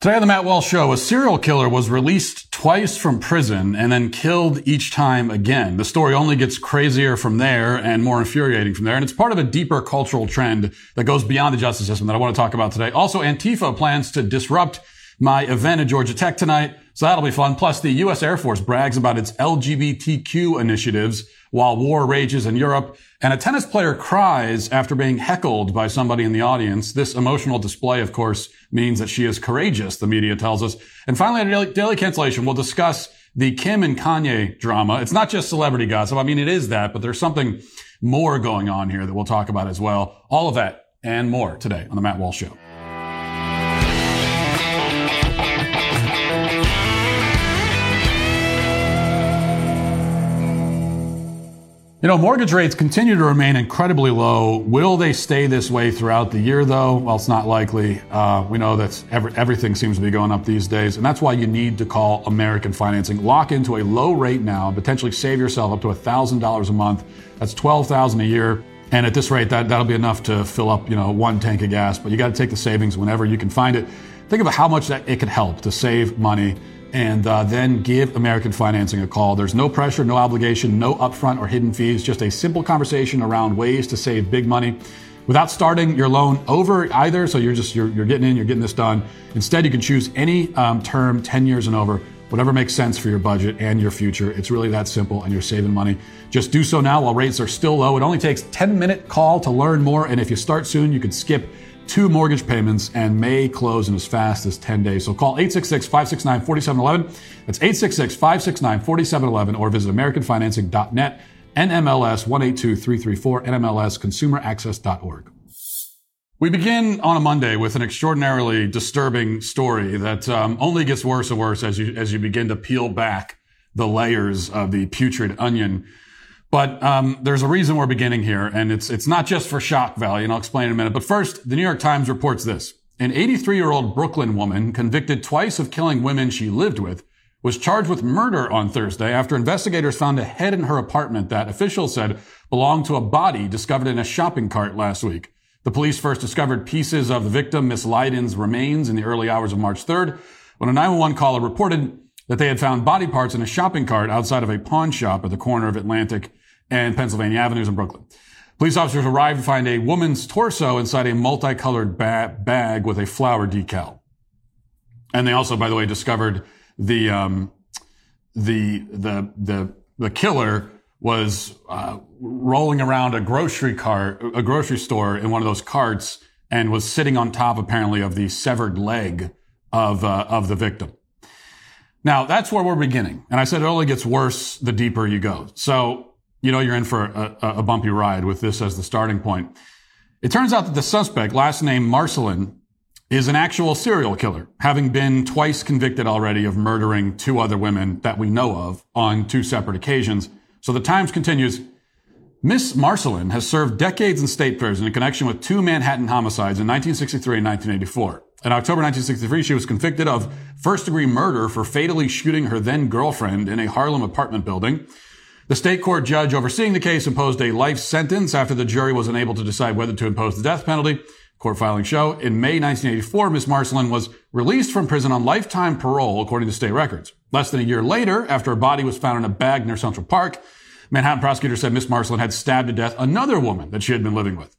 Today on the Matt Walsh Show, a serial killer was released twice from prison and then killed each time again. The story only gets crazier from there and more infuriating from there. And it's part of a deeper cultural trend that goes beyond the justice system that I want to talk about today. Also, Antifa plans to disrupt my event at Georgia Tech tonight. So that'll be fun. Plus, the U.S. Air Force brags about its LGBTQ initiatives while war rages in Europe. And a tennis player cries after being heckled by somebody in the audience. This emotional display, of course, means that she is courageous, the media tells us. And finally, at daily, daily cancellation, we'll discuss the Kim and Kanye drama. It's not just celebrity gossip. I mean, it is that, but there's something more going on here that we'll talk about as well. All of that and more today on the Matt Walsh Show. You know, mortgage rates continue to remain incredibly low. Will they stay this way throughout the year, though? Well, it's not likely. Uh, we know that every, everything seems to be going up these days, and that's why you need to call American Financing. Lock into a low rate now, and potentially save yourself up to $1,000 a month. That's 12,000 a year. And at this rate, that, that'll be enough to fill up, you know, one tank of gas. But you got to take the savings whenever you can find it. Think about how much that it could help to save money and uh, then give American Financing a call. There's no pressure, no obligation, no upfront or hidden fees, just a simple conversation around ways to save big money without starting your loan over either. So you're just you're, you're getting in, you're getting this done. Instead, you can choose any um, term, 10 years and over, whatever makes sense for your budget and your future. It's really that simple, and you're saving money. Just do so now while rates are still low. It only takes 10 minute call to learn more, and if you start soon, you can skip two mortgage payments and may close in as fast as 10 days. So call 866-569-4711. That's 866-569-4711 or visit americanfinancing.net, NMLS 182334, NMLSconsumeraccess.org. We begin on a Monday with an extraordinarily disturbing story that um, only gets worse and worse as you as you begin to peel back the layers of the putrid onion but um, there's a reason we're beginning here, and it's it's not just for shock value, and I'll explain in a minute. But first, the New York Times reports this: an 83-year-old Brooklyn woman convicted twice of killing women she lived with was charged with murder on Thursday after investigators found a head in her apartment that officials said belonged to a body discovered in a shopping cart last week. The police first discovered pieces of the victim, Miss Leyden's remains in the early hours of March 3rd when a 911 caller reported that they had found body parts in a shopping cart outside of a pawn shop at the corner of Atlantic and Pennsylvania Avenues in Brooklyn. Police officers arrived to find a woman's torso inside a multicolored ba- bag with a flower decal. And they also, by the way, discovered the um, the the the the killer was uh, rolling around a grocery cart, a grocery store in one of those carts, and was sitting on top apparently of the severed leg of uh, of the victim. Now that's where we're beginning, and I said it only gets worse the deeper you go. So you know you're in for a, a, bumpy ride with this as the starting point. It turns out that the suspect, last name Marcelin, is an actual serial killer, having been twice convicted already of murdering two other women that we know of on two separate occasions. So the Times continues, Miss Marcelin has served decades in state prison in connection with two Manhattan homicides in 1963 and 1984. In October 1963, she was convicted of first degree murder for fatally shooting her then girlfriend in a Harlem apartment building. The state court judge overseeing the case imposed a life sentence after the jury was unable to decide whether to impose the death penalty. Court filing show in May 1984, Ms. Marcelin was released from prison on lifetime parole, according to state records. Less than a year later, after a body was found in a bag near Central Park, Manhattan prosecutors said Ms. Marcelin had stabbed to death another woman that she had been living with.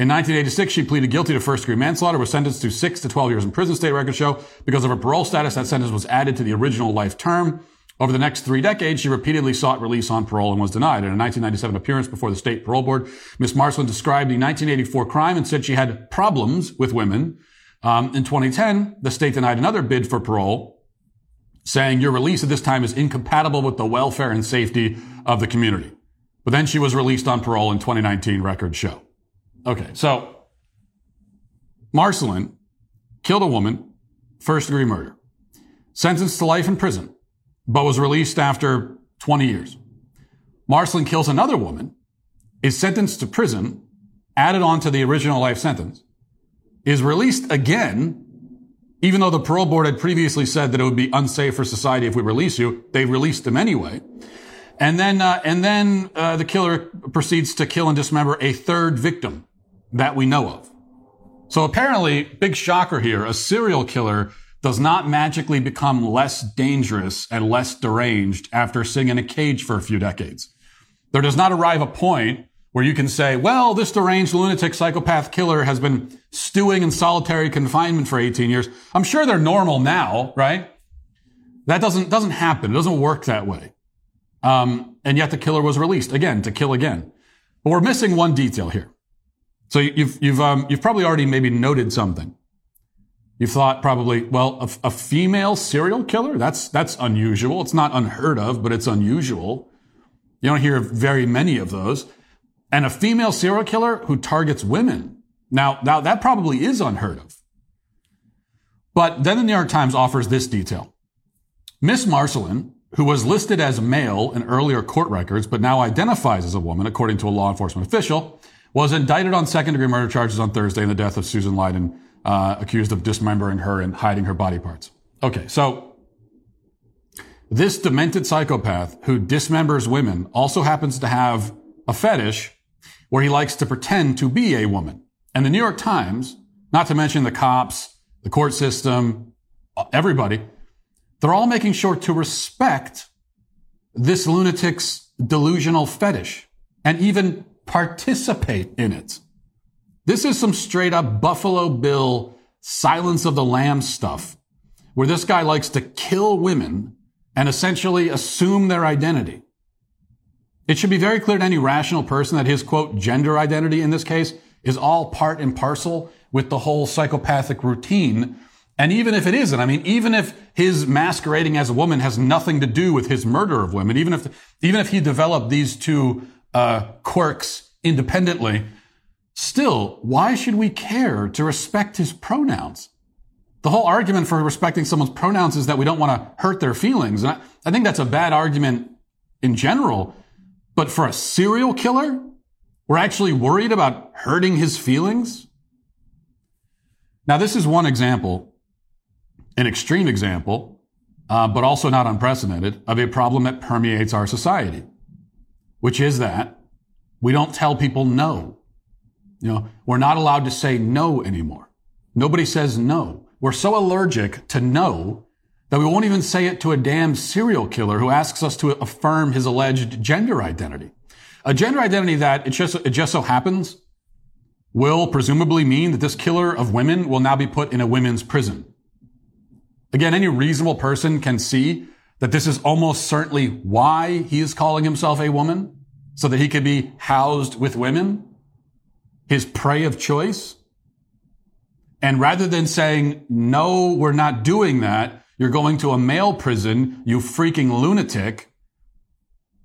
In 1986, she pleaded guilty to first degree manslaughter, was sentenced to six to 12 years in prison, state records show. Because of her parole status, that sentence was added to the original life term. Over the next three decades, she repeatedly sought release on parole and was denied. In a 1997 appearance before the state parole board, Ms. Marcelin described the 1984 crime and said she had problems with women. Um, in 2010, the state denied another bid for parole, saying your release at this time is incompatible with the welfare and safety of the community. But then she was released on parole in 2019, records show. Okay, so Marcelin killed a woman, first degree murder, sentenced to life in prison but was released after 20 years. Marcelin kills another woman, is sentenced to prison, added on to the original life sentence, is released again, even though the parole board had previously said that it would be unsafe for society if we release you. They released him anyway. And then, uh, and then uh, the killer proceeds to kill and dismember a third victim that we know of. So apparently, big shocker here, a serial killer does not magically become less dangerous and less deranged after sitting in a cage for a few decades. There does not arrive a point where you can say, well, this deranged lunatic psychopath killer has been stewing in solitary confinement for 18 years. I'm sure they're normal now, right? That doesn't, doesn't happen. It doesn't work that way. Um, and yet the killer was released again to kill again. But we're missing one detail here. So you've, you've, um, you've probably already maybe noted something. You thought probably, well, a, a, female serial killer? That's, that's unusual. It's not unheard of, but it's unusual. You don't hear very many of those. And a female serial killer who targets women. Now, now that probably is unheard of. But then the New York Times offers this detail. Miss Marcelin, who was listed as male in earlier court records, but now identifies as a woman, according to a law enforcement official, was indicted on second degree murder charges on Thursday in the death of Susan Leyden uh, accused of dismembering her and hiding her body parts. Okay, so this demented psychopath who dismembers women also happens to have a fetish where he likes to pretend to be a woman. And the New York Times, not to mention the cops, the court system, everybody, they're all making sure to respect this lunatic's delusional fetish and even participate in it. This is some straight up Buffalo Bill Silence of the Lambs stuff, where this guy likes to kill women and essentially assume their identity. It should be very clear to any rational person that his quote gender identity in this case is all part and parcel with the whole psychopathic routine. And even if it isn't, I mean, even if his masquerading as a woman has nothing to do with his murder of women, even if, even if he developed these two uh, quirks independently, Still, why should we care to respect his pronouns? The whole argument for respecting someone's pronouns is that we don't want to hurt their feelings. And I, I think that's a bad argument in general. But for a serial killer, we're actually worried about hurting his feelings? Now, this is one example, an extreme example, uh, but also not unprecedented, of a problem that permeates our society, which is that we don't tell people no. You know, we're not allowed to say no anymore. Nobody says no. We're so allergic to no that we won't even say it to a damn serial killer who asks us to affirm his alleged gender identity. A gender identity that it just, it just so happens will presumably mean that this killer of women will now be put in a women's prison. Again, any reasonable person can see that this is almost certainly why he is calling himself a woman, so that he could be housed with women his prey of choice. And rather than saying, no, we're not doing that, you're going to a male prison, you freaking lunatic.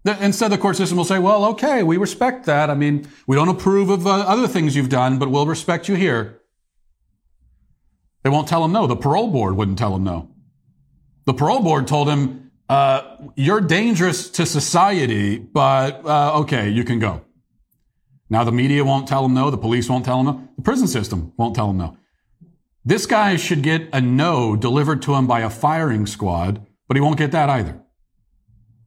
Instead, the court system will say, well, okay, we respect that. I mean, we don't approve of uh, other things you've done, but we'll respect you here. They won't tell him no. The parole board wouldn't tell him no. The parole board told him, uh, you're dangerous to society, but uh, okay, you can go. Now the media won't tell him no. The police won't tell him no. The prison system won't tell him no. This guy should get a no delivered to him by a firing squad, but he won't get that either.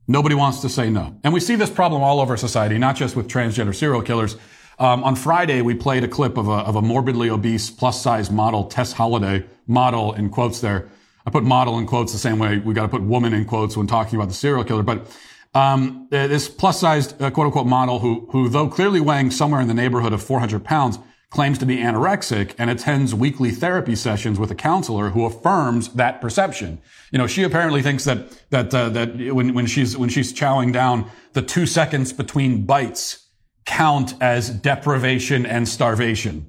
Nobody wants to say no. And we see this problem all over society, not just with transgender serial killers. Um, on Friday, we played a clip of a, of a morbidly obese plus size model, Tess Holliday, model in quotes there. I put model in quotes the same way we got to put woman in quotes when talking about the serial killer. But um, this plus-sized uh, quote-unquote model who, who though clearly weighing somewhere in the neighborhood of 400 pounds, claims to be anorexic and attends weekly therapy sessions with a counselor who affirms that perception. You know, she apparently thinks that that uh, that when when she's when she's chowing down, the two seconds between bites count as deprivation and starvation.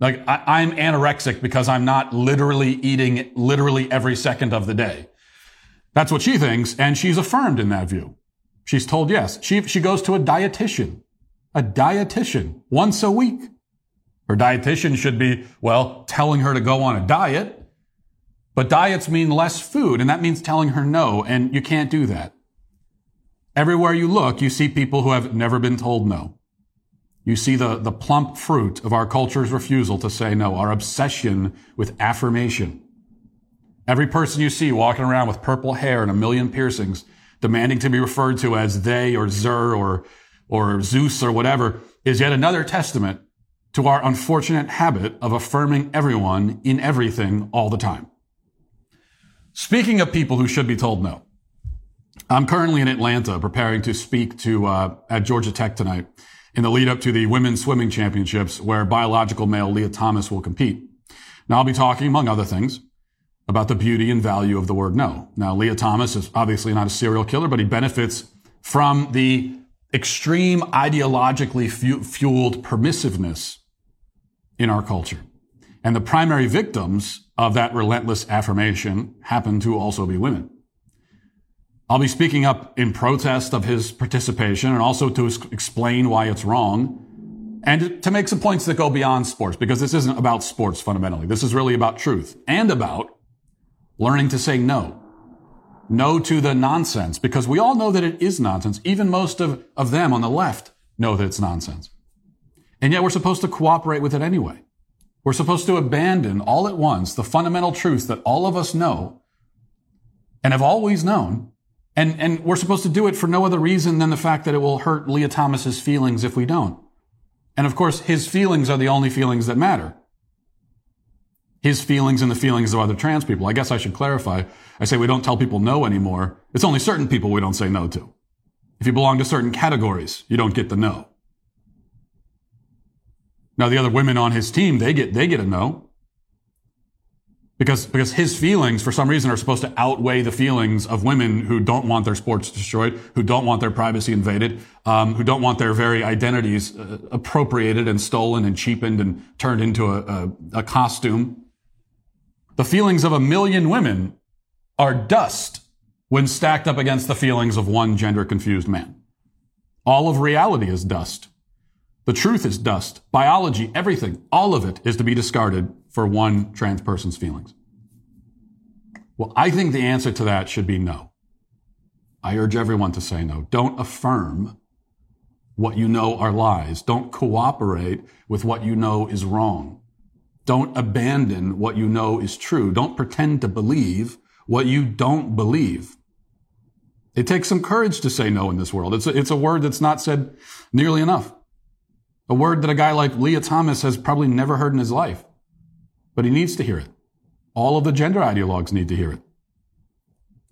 Like I, I'm anorexic because I'm not literally eating literally every second of the day. That's what she thinks, and she's affirmed in that view. She's told yes. She, she goes to a dietitian, a dietitian once a week. Her dietitian should be, well, telling her to go on a diet. But diets mean less food, and that means telling her no, and you can't do that. Everywhere you look, you see people who have never been told no. You see the, the plump fruit of our culture's refusal to say no, our obsession with affirmation. Every person you see walking around with purple hair and a million piercings demanding to be referred to as they or Zer or, or Zeus or whatever is yet another testament to our unfortunate habit of affirming everyone in everything all the time. Speaking of people who should be told no, I'm currently in Atlanta preparing to speak to uh, at Georgia Tech tonight in the lead up to the women's swimming championships where biological male Lia Thomas will compete. Now I'll be talking, among other things, about the beauty and value of the word no. Now, Lia Thomas is obviously not a serial killer, but he benefits from the extreme ideologically fu- fueled permissiveness in our culture. And the primary victims of that relentless affirmation happen to also be women. I'll be speaking up in protest of his participation and also to explain why it's wrong and to make some points that go beyond sports because this isn't about sports fundamentally. This is really about truth and about learning to say no. No to the nonsense because we all know that it is nonsense. Even most of, of them on the left know that it's nonsense. And yet we're supposed to cooperate with it anyway. We're supposed to abandon all at once the fundamental truth that all of us know and have always known and, and we're supposed to do it for no other reason than the fact that it will hurt Lia Thomas's feelings if we don't. And of course, his feelings are the only feelings that matter. His feelings and the feelings of other trans people. I guess I should clarify. I say we don't tell people no anymore. It's only certain people we don't say no to. If you belong to certain categories, you don't get the no. Now the other women on his team, they get, they get a no because because his feelings for some reason are supposed to outweigh the feelings of women who don't want their sports destroyed, who don't want their privacy invaded, um, who don't want their very identities uh, appropriated and stolen and cheapened and turned into a, a, a costume. The feelings of a million women are dust when stacked up against the feelings of one gender confused man. All of reality is dust. The truth is dust. Biology, everything, all of it is to be discarded for one trans person's feelings. Well, I think the answer to that should be no. I urge everyone to say no. Don't affirm what you know are lies. Don't cooperate with what you know is wrong. Don't abandon what you know is true. Don't pretend to believe what you don't believe. It takes some courage to say no in this world. It's a, it's a word that's not said nearly enough. A word that a guy like Lia Thomas has probably never heard in his life. But he needs to hear it. All of the gender ideologues need to hear it.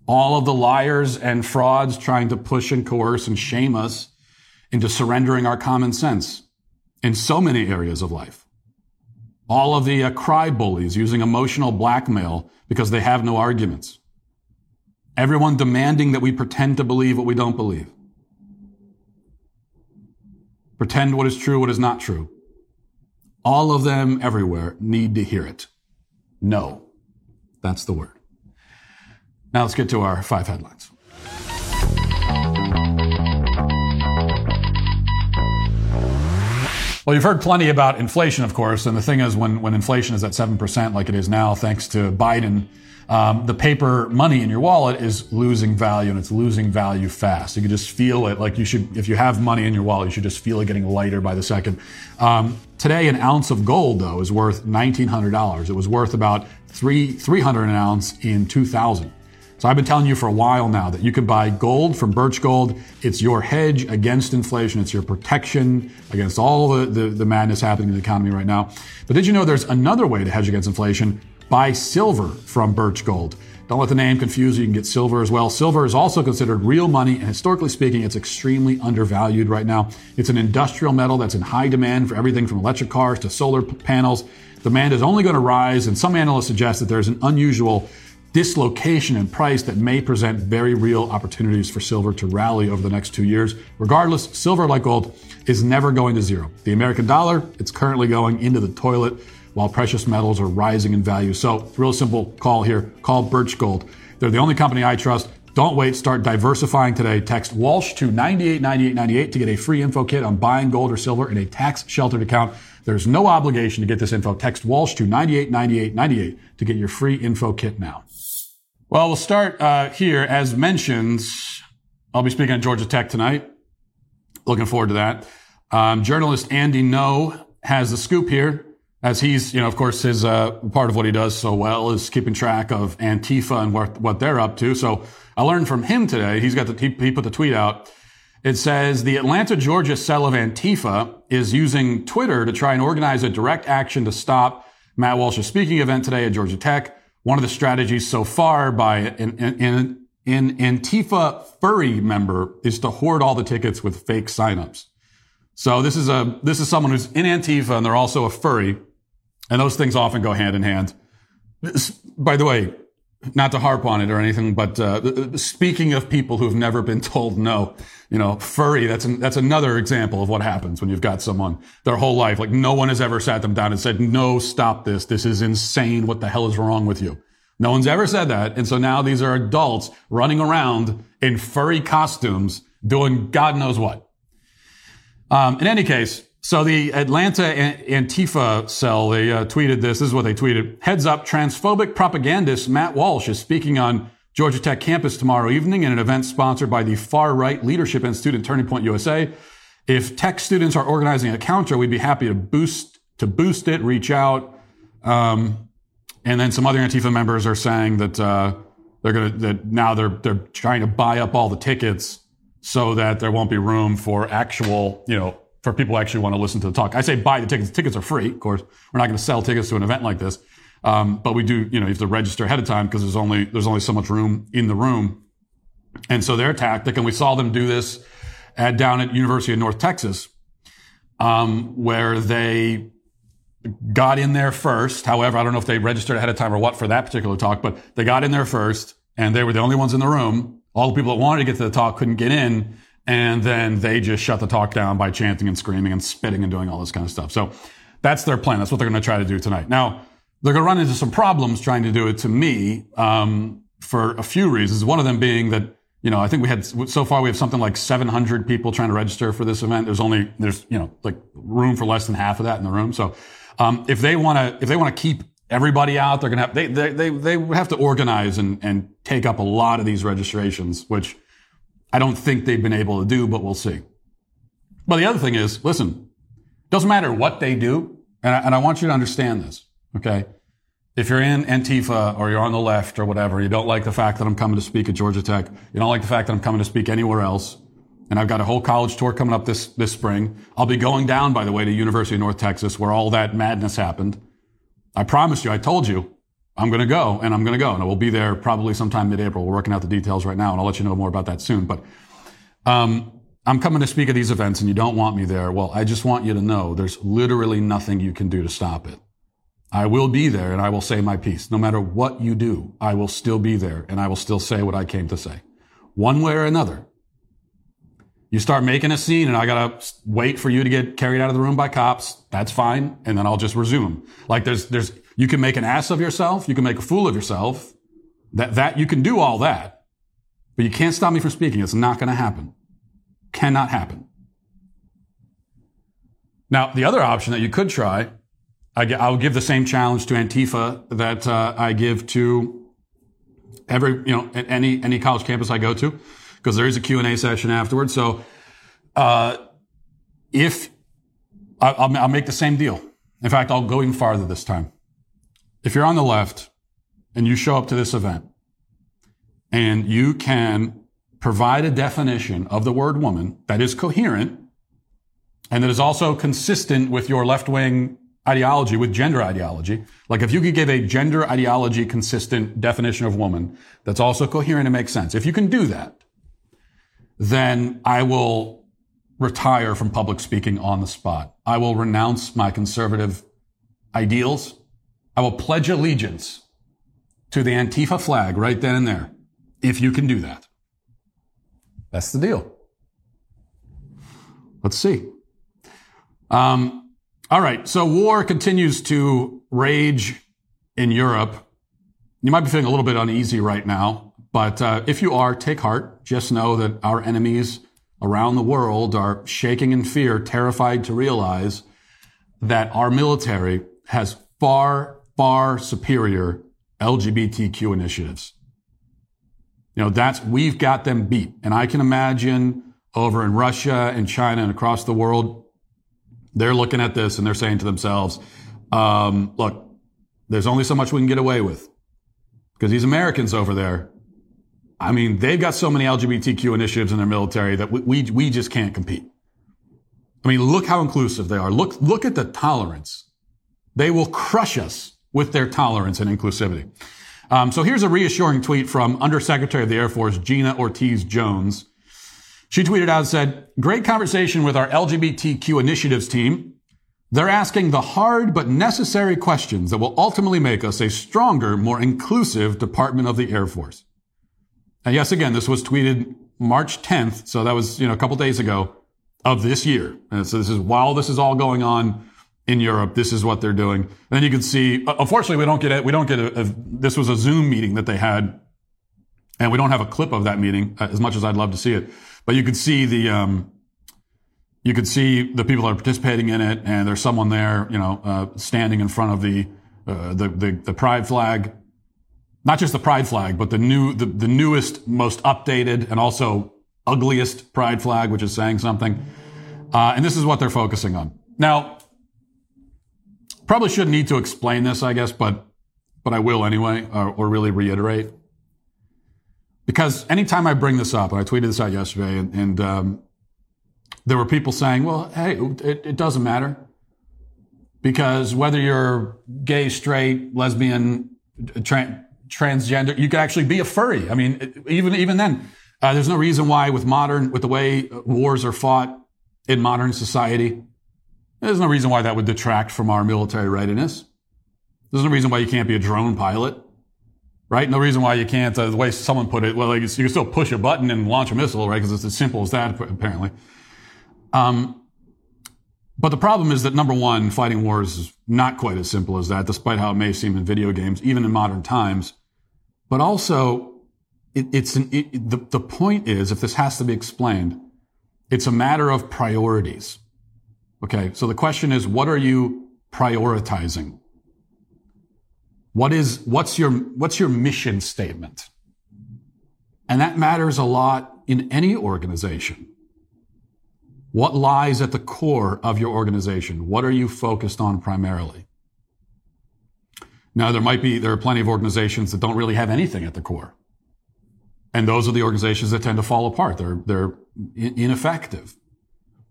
All of the liars and frauds trying to push and coerce and shame us into surrendering our common sense in so many areas of life. All of the uh, cry bullies using emotional blackmail because they have no arguments. Everyone demanding that we pretend to believe what we don't believe pretend what is true, what is not true. All of them everywhere need to hear it. No. That's the word. Now let's get to our five headlines. Well, you've heard plenty about inflation, of course, and the thing is, when, when inflation is at 7% like it is now, thanks to Biden, um, the paper money in your wallet is losing value and it's losing value fast. You can just feel it. Like you should, if you have money in your wallet, you should just feel it getting lighter by the second. Um, today, an ounce of gold though is worth $1,900. It was worth about three, 300 an ounce in 2000. So I've been telling you for a while now that you can buy gold from Birch Gold. It's your hedge against inflation. It's your protection against all the, the, the madness happening in the economy right now. But did you know there's another way to hedge against inflation? Buy silver from Birch Gold. Don't let the name confuse you. You can get silver as well. Silver is also considered real money, and historically speaking, it's extremely undervalued right now. It's an industrial metal that's in high demand for everything from electric cars to solar panels. Demand is only going to rise, and some analysts suggest that there's an unusual dislocation in price that may present very real opportunities for silver to rally over the next two years. Regardless, silver, like gold, is never going to zero. The American dollar, it's currently going into the toilet while precious metals are rising in value. So, real simple call here call Birch Gold. They're the only company I trust. Don't wait. Start diversifying today. Text Walsh to 989898 to get a free info kit on buying gold or silver in a tax sheltered account. There's no obligation to get this info. Text Walsh to 989898 to get your free info kit now. Well, we'll start uh, here. As mentioned, I'll be speaking at Georgia Tech tonight. Looking forward to that. Um, journalist Andy Ngo has the scoop here as he's, you know, of course, his uh, part of what he does so well is keeping track of Antifa and what, what they're up to. So I learned from him today. He's got the, he, he put the tweet out. It says the Atlanta, Georgia cell of Antifa is using Twitter to try and organize a direct action to stop Matt Walsh's speaking event today at Georgia Tech. One of the strategies so far by an, an, an Antifa furry member is to hoard all the tickets with fake signups. So this is a this is someone who's in Antifa and they're also a furry, and those things often go hand in hand. By the way, not to harp on it or anything, but uh, speaking of people who've never been told no, you know, furry, that's an, that's another example of what happens when you've got someone their whole life, like no one has ever sat them down and said, no, stop this. This is insane. What the hell is wrong with you? No one's ever said that. And so now these are adults running around in furry costumes doing God knows what. Um, in any case, so the Atlanta Antifa cell, they uh, tweeted this. This is what they tweeted. Heads up, transphobic propagandist Matt Walsh is speaking on Georgia Tech campus tomorrow evening in an event sponsored by the Far Right Leadership Institute Turning Point USA. If tech students are organizing a counter, we'd be happy to boost to boost it. Reach out. Um, and then some other Antifa members are saying that uh, they're gonna that now they're they're trying to buy up all the tickets so that there won't be room for actual you know for people who actually want to listen to the talk. I say buy the tickets. Tickets are free, of course. We're not going to sell tickets to an event like this. Um, but we do, you know, you have to register ahead of time because there's only, there's only so much room in the room. And so their tactic, and we saw them do this at, down at University of North Texas, um, where they got in there first. However, I don't know if they registered ahead of time or what for that particular talk, but they got in there first and they were the only ones in the room. All the people that wanted to get to the talk couldn't get in. And then they just shut the talk down by chanting and screaming and spitting and doing all this kind of stuff. So that's their plan. That's what they're going to try to do tonight. Now, they're going to run into some problems trying to do it to me um, for a few reasons. One of them being that you know I think we had so far we have something like 700 people trying to register for this event. There's only there's you know like room for less than half of that in the room. So um, if they want to if they want to keep everybody out, they're going to have they they they they have to organize and and take up a lot of these registrations, which I don't think they've been able to do, but we'll see. But the other thing is, listen, doesn't matter what they do, and I, and I want you to understand this, okay? If you're in Antifa or you're on the left or whatever, you don't like the fact that I'm coming to speak at Georgia Tech, you don't like the fact that I'm coming to speak anywhere else, and I've got a whole college tour coming up this, this spring. I'll be going down, by the way, to University of North Texas where all that madness happened. I promised you, I told you, I'm going to go and I'm going to go and I will be there probably sometime mid-April. We're working out the details right now and I'll let you know more about that soon. But, um, I'm coming to speak at these events and you don't want me there. Well, I just want you to know there's literally nothing you can do to stop it. I will be there and I will say my piece. No matter what you do, I will still be there and I will still say what I came to say. One way or another. You start making a scene and I gotta wait for you to get carried out of the room by cops. That's fine. And then I'll just resume. Like there's, there's, you can make an ass of yourself. You can make a fool of yourself. That, that, you can do all that. But you can't stop me from speaking. It's not going to happen. Cannot happen. Now, the other option that you could try, I, will give the same challenge to Antifa that uh, I give to every, you know, any any college campus I go to, because there is a Q and A session afterwards. So, uh, if I'll, I'll make the same deal. In fact, I'll go even farther this time if you're on the left and you show up to this event and you can provide a definition of the word woman that is coherent and that is also consistent with your left wing ideology, with gender ideology. Like if you could give a gender ideology consistent definition of woman that's also coherent and makes sense. If you can do that, then I will retire from public speaking on the spot. I will renounce my conservative ideals I will pledge allegiance to the Antifa flag right then and there, if you can do that. That's the deal. Let's see. Um, all right. So war continues to rage in Europe. You might be feeling a little bit uneasy right now, but uh, if you are, take heart. Just know that our enemies around the world are shaking in fear, terrified to realize that our military has far far superior LGBTQ initiatives. You know, that's, we've got them beat. And I can imagine over in Russia and China and across the world, they're looking at this and they're saying to themselves, um, look, there's only so much we can get away with. Because these Americans over there, I mean, they've got so many LGBTQ initiatives in their military that we, we, we just can't compete. I mean, look how inclusive they are. Look, look at the tolerance. They will crush us with their tolerance and inclusivity. Um, so here's a reassuring tweet from Undersecretary of the Air Force Gina Ortiz Jones. She tweeted out and said, Great conversation with our LGBTQ initiatives team. They're asking the hard but necessary questions that will ultimately make us a stronger, more inclusive Department of the Air Force. And yes, again, this was tweeted March 10th, so that was, you know, a couple days ago of this year. And so this is while this is all going on in Europe, this is what they're doing. And then you can see, uh, unfortunately, we don't get it. We don't get a, a, this was a Zoom meeting that they had, and we don't have a clip of that meeting uh, as much as I'd love to see it. But you could see the, um, you could see the people that are participating in it, and there's someone there, you know, uh, standing in front of the, uh, the, the the pride flag, not just the pride flag, but the new, the, the newest, most updated, and also ugliest pride flag, which is saying something. Uh, and this is what they're focusing on. Now, probably shouldn't need to explain this, I guess, but but I will anyway, or, or really reiterate. Because anytime I bring this up, and I tweeted this out yesterday, and, and um, there were people saying, "Well, hey, it, it doesn't matter." Because whether you're gay, straight, lesbian, tra- transgender, you could actually be a furry. I mean, even even then, uh, there's no reason why, with modern, with the way wars are fought in modern society, there's no reason why that would detract from our military readiness. There's no reason why you can't be a drone pilot, right? No reason why you can't, uh, the way someone put it, well, like, you can still push a button and launch a missile, right? Because it's as simple as that, apparently. Um, but the problem is that number one, fighting wars is not quite as simple as that, despite how it may seem in video games, even in modern times. But also, it, it's an, it, the, the point is, if this has to be explained, it's a matter of priorities. Okay. So the question is, what are you prioritizing? What is, what's your, what's your mission statement? And that matters a lot in any organization. What lies at the core of your organization? What are you focused on primarily? Now, there might be, there are plenty of organizations that don't really have anything at the core. And those are the organizations that tend to fall apart. They're, they're ineffective.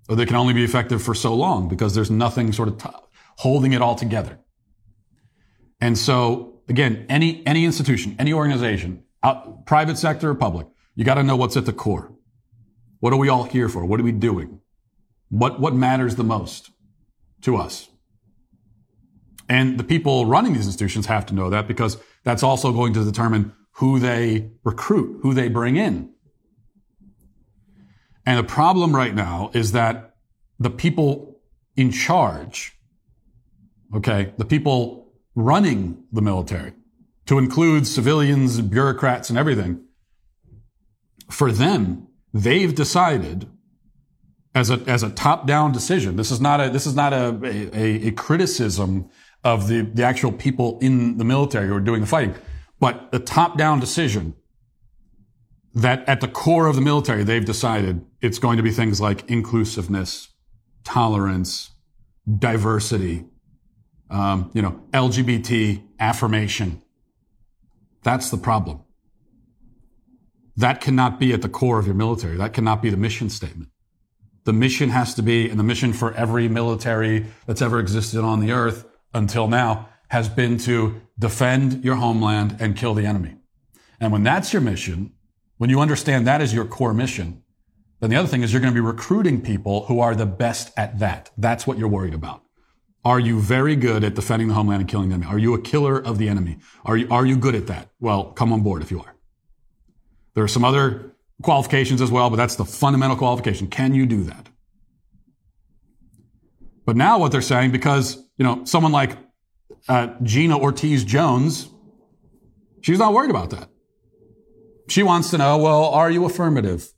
Or they can only be effective for so long because there's nothing sort of t- holding it all together. And so again, any, any institution, any organization, out, private sector or public, you got to know what's at the core. What are we all here for? What are we doing? What, what matters the most to us? And the people running these institutions have to know that because that's also going to determine who they recruit, who they bring in. And the problem right now is that the people in charge, okay, the people running the military, to include civilians, bureaucrats, and everything, for them, they've decided as a, as a top-down decision. This is not a, this is not a, a, a criticism of the, the actual people in the military who are doing the fighting. But a top down decision that at the core of the military, they've decided it's going to be things like inclusiveness, tolerance, diversity, um, you know, LGBT affirmation. That's the problem. That cannot be at the core of your military. That cannot be the mission statement. The mission has to be, and the mission for every military that's ever existed on the earth until now has been to defend your homeland and kill the enemy. And when that's your mission, when you understand that is your core mission, then the other thing is you're going to be recruiting people who are the best at that. That's what you're worried about. Are you very good at defending the homeland and killing the enemy? Are you a killer of the enemy? Are you, are you good at that? Well, come on board if you are. There are some other qualifications as well, but that's the fundamental qualification. Can you do that? But now what they're saying, because, you know, someone like uh, Gina Ortiz Jones, she's not worried about that. She wants to know, well, are you affirmative?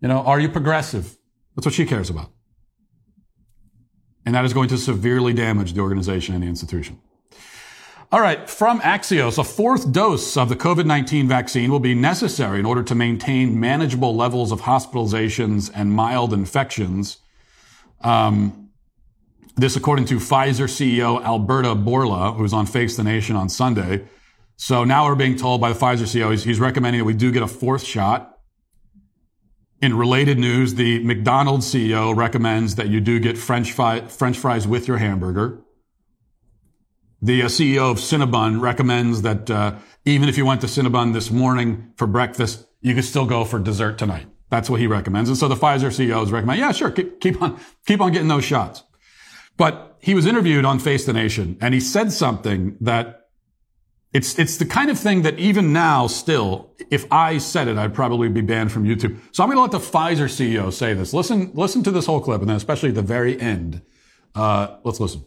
You know, are you progressive? That's what she cares about. And that is going to severely damage the organization and the institution. All right, from Axios, a fourth dose of the COVID 19 vaccine will be necessary in order to maintain manageable levels of hospitalizations and mild infections. Um, this, according to Pfizer CEO Alberta Bourla, who was on Face the Nation on Sunday. So now we're being told by the Pfizer CEO he's, he's recommending that we do get a fourth shot. In related news, the McDonald's CEO recommends that you do get French, fri- French fries with your hamburger. The uh, CEO of Cinnabon recommends that uh, even if you went to Cinnabon this morning for breakfast, you could still go for dessert tonight. That's what he recommends. And so the Pfizer CEOs recommend, yeah, sure, keep, keep on, keep on getting those shots. But he was interviewed on Face the Nation and he said something that it's, it's the kind of thing that even now still, if I said it, I'd probably be banned from YouTube. So I'm going to let the Pfizer CEO say this. Listen, listen to this whole clip and then especially at the very end. Uh, let's listen.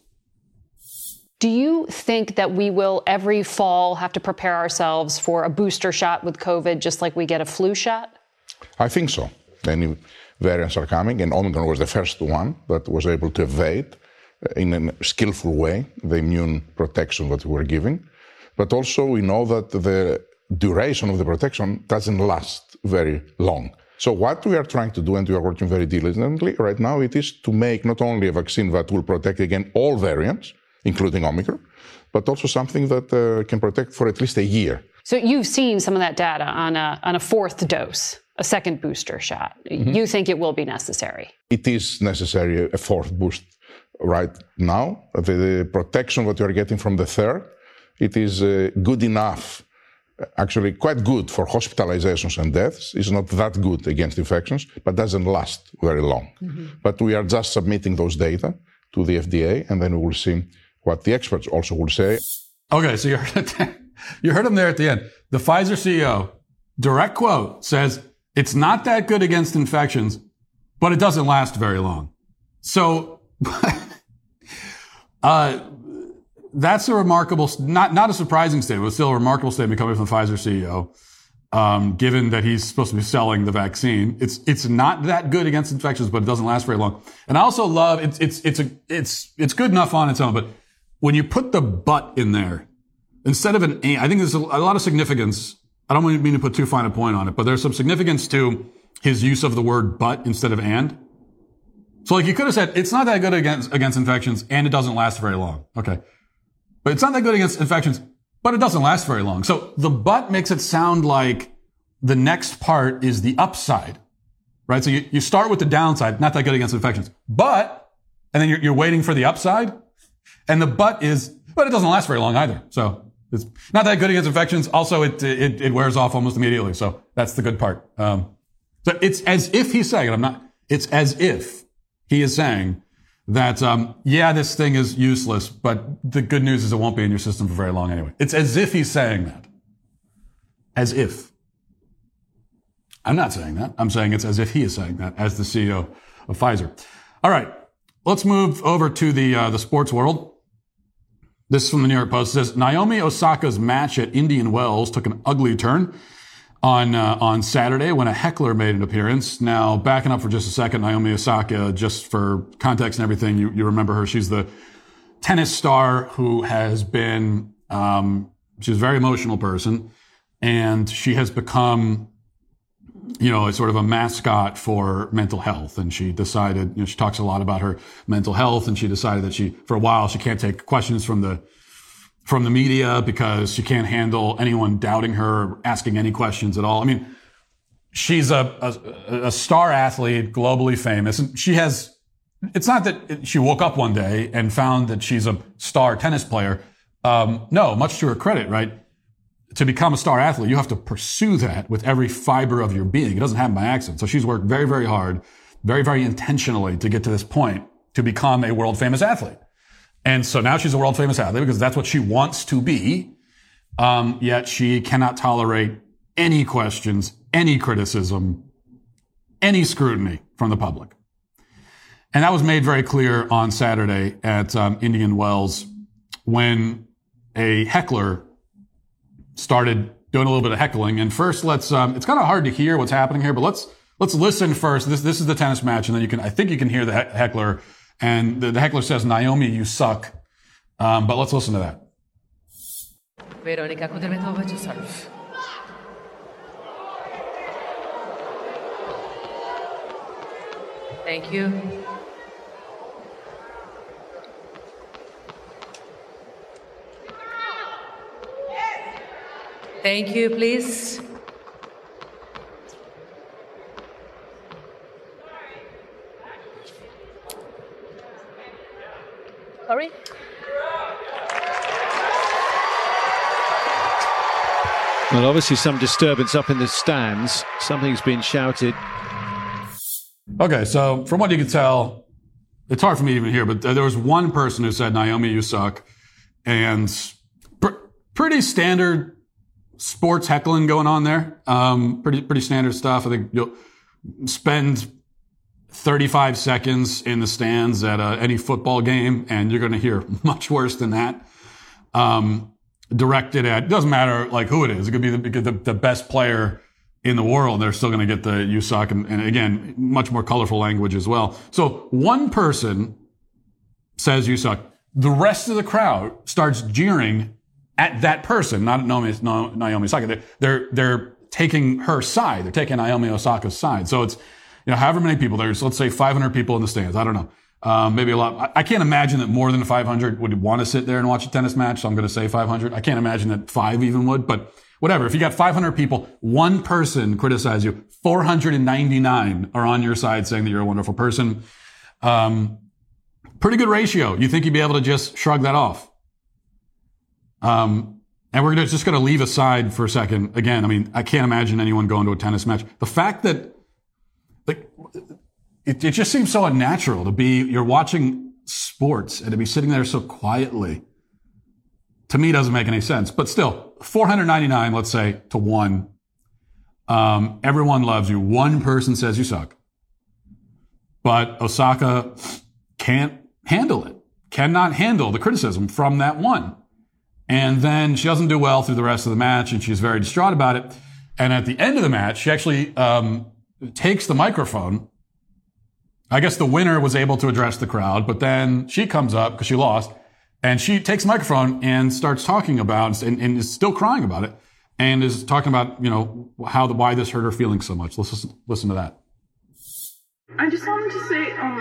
Do you think that we will every fall have to prepare ourselves for a booster shot with COVID just like we get a flu shot? I think so. Many variants are coming, and Omicron was the first one that was able to evade uh, in a skillful way the immune protection that we were giving. But also, we know that the duration of the protection doesn't last very long. So, what we are trying to do, and we are working very diligently right now, it is to make not only a vaccine that will protect against all variants, including Omicron, but also something that uh, can protect for at least a year. So, you've seen some of that data on a, on a fourth dose a second booster shot. Mm-hmm. You think it will be necessary? It is necessary, a fourth boost right now. The, the protection that you are getting from the third, it is uh, good enough, actually quite good for hospitalizations and deaths. It's not that good against infections, but doesn't last very long. Mm-hmm. But we are just submitting those data to the FDA, and then we will see what the experts also will say. Okay, so you heard, you heard him there at the end. The Pfizer CEO, direct quote, says it's not that good against infections, but it doesn't last very long. So, uh, that's a remarkable, not, not a surprising statement, but still a remarkable statement coming from the Pfizer CEO. Um, given that he's supposed to be selling the vaccine, it's it's not that good against infections, but it doesn't last very long. And I also love it's it's it's a it's it's good enough on its own, but when you put the but in there instead of an I think there's a, a lot of significance I don't mean to put too fine a point on it, but there's some significance to his use of the word but instead of and. So like you could have said, it's not that good against, against infections and it doesn't last very long. Okay. But it's not that good against infections, but it doesn't last very long. So the but makes it sound like the next part is the upside, right? So you, you start with the downside, not that good against infections, but, and then you're, you're waiting for the upside. And the but is, but it doesn't last very long either. So it's not that good against infections. Also, it, it, it wears off almost immediately. So that's the good part. Um, so it's as if he's saying, I'm not, it's as if he is saying that, um, yeah, this thing is useless, but the good news is it won't be in your system for very long anyway. It's as if he's saying that. As if. I'm not saying that. I'm saying it's as if he is saying that as the CEO of Pfizer. All right. Let's move over to the, uh, the sports world. This is from the New York Post. It says Naomi Osaka's match at Indian Wells took an ugly turn on uh, on Saturday when a heckler made an appearance. Now, backing up for just a second, Naomi Osaka, just for context and everything, you, you remember her. She's the tennis star who has been um, she's a very emotional person, and she has become you know, sort of a mascot for mental health. And she decided, you know, she talks a lot about her mental health and she decided that she, for a while, she can't take questions from the, from the media because she can't handle anyone doubting her, or asking any questions at all. I mean, she's a, a, a star athlete, globally famous, and she has, it's not that she woke up one day and found that she's a star tennis player. Um, no, much to her credit, right? to become a star athlete, you have to pursue that with every fiber of your being. It doesn't happen by accident. So she's worked very, very hard, very, very intentionally to get to this point to become a world famous athlete. And so now she's a world famous athlete because that's what she wants to be. Um, yet she cannot tolerate any questions, any criticism, any scrutiny from the public. And that was made very clear on Saturday at um, Indian Wells when a heckler started doing a little bit of heckling. And first, let's, um, it's kind of hard to hear what's happening here, but let's, let's listen first. This, this is the tennis match. And then you can, I think you can hear the heckler. And the, the heckler says, Naomi, you suck. Um, but let's listen to that. Serve. Thank you. Thank you, please. Well, obviously, some disturbance up in the stands. Something's been shouted. Okay, so from what you can tell, it's hard for me even here. but there was one person who said, Naomi, you suck. And pr- pretty standard sports heckling going on there. Um, pretty, pretty standard stuff. I think you'll spend 35 seconds in the stands at uh, any football game, and you're going to hear much worse than that. Um, directed at, doesn't matter like who it is. It could be the, the, the best player in the world, they're still going to get the suck. And, and again, much more colorful language as well. So one person says you suck. The rest of the crowd starts jeering at that person, not Naomi, Naomi Osaka. They're, they're, they're taking her side. They're taking Naomi Osaka's side. So it's, you know, however many people there's, let's say 500 people in the stands. I don't know. Um, maybe a lot. I, can't imagine that more than 500 would want to sit there and watch a tennis match. So I'm going to say 500. I can't imagine that five even would, but whatever. If you got 500 people, one person criticize you, 499 are on your side saying that you're a wonderful person. Um, pretty good ratio. You think you'd be able to just shrug that off? Um, and we're just going to leave aside for a second. Again, I mean, I can't imagine anyone going to a tennis match. The fact that, it, it just seems so unnatural to be, you're watching sports and to be sitting there so quietly to me doesn't make any sense. But still, 499, let's say, to one. Um, everyone loves you. One person says you suck. But Osaka can't handle it, cannot handle the criticism from that one. And then she doesn't do well through the rest of the match, and she's very distraught about it. And at the end of the match, she actually um, takes the microphone. I guess the winner was able to address the crowd, but then she comes up because she lost and she takes microphone and starts talking about and, and, is still crying about it and is talking about, you know, how the, why this hurt her feelings so much. Let's listen, listen to that. I just wanted to say, um,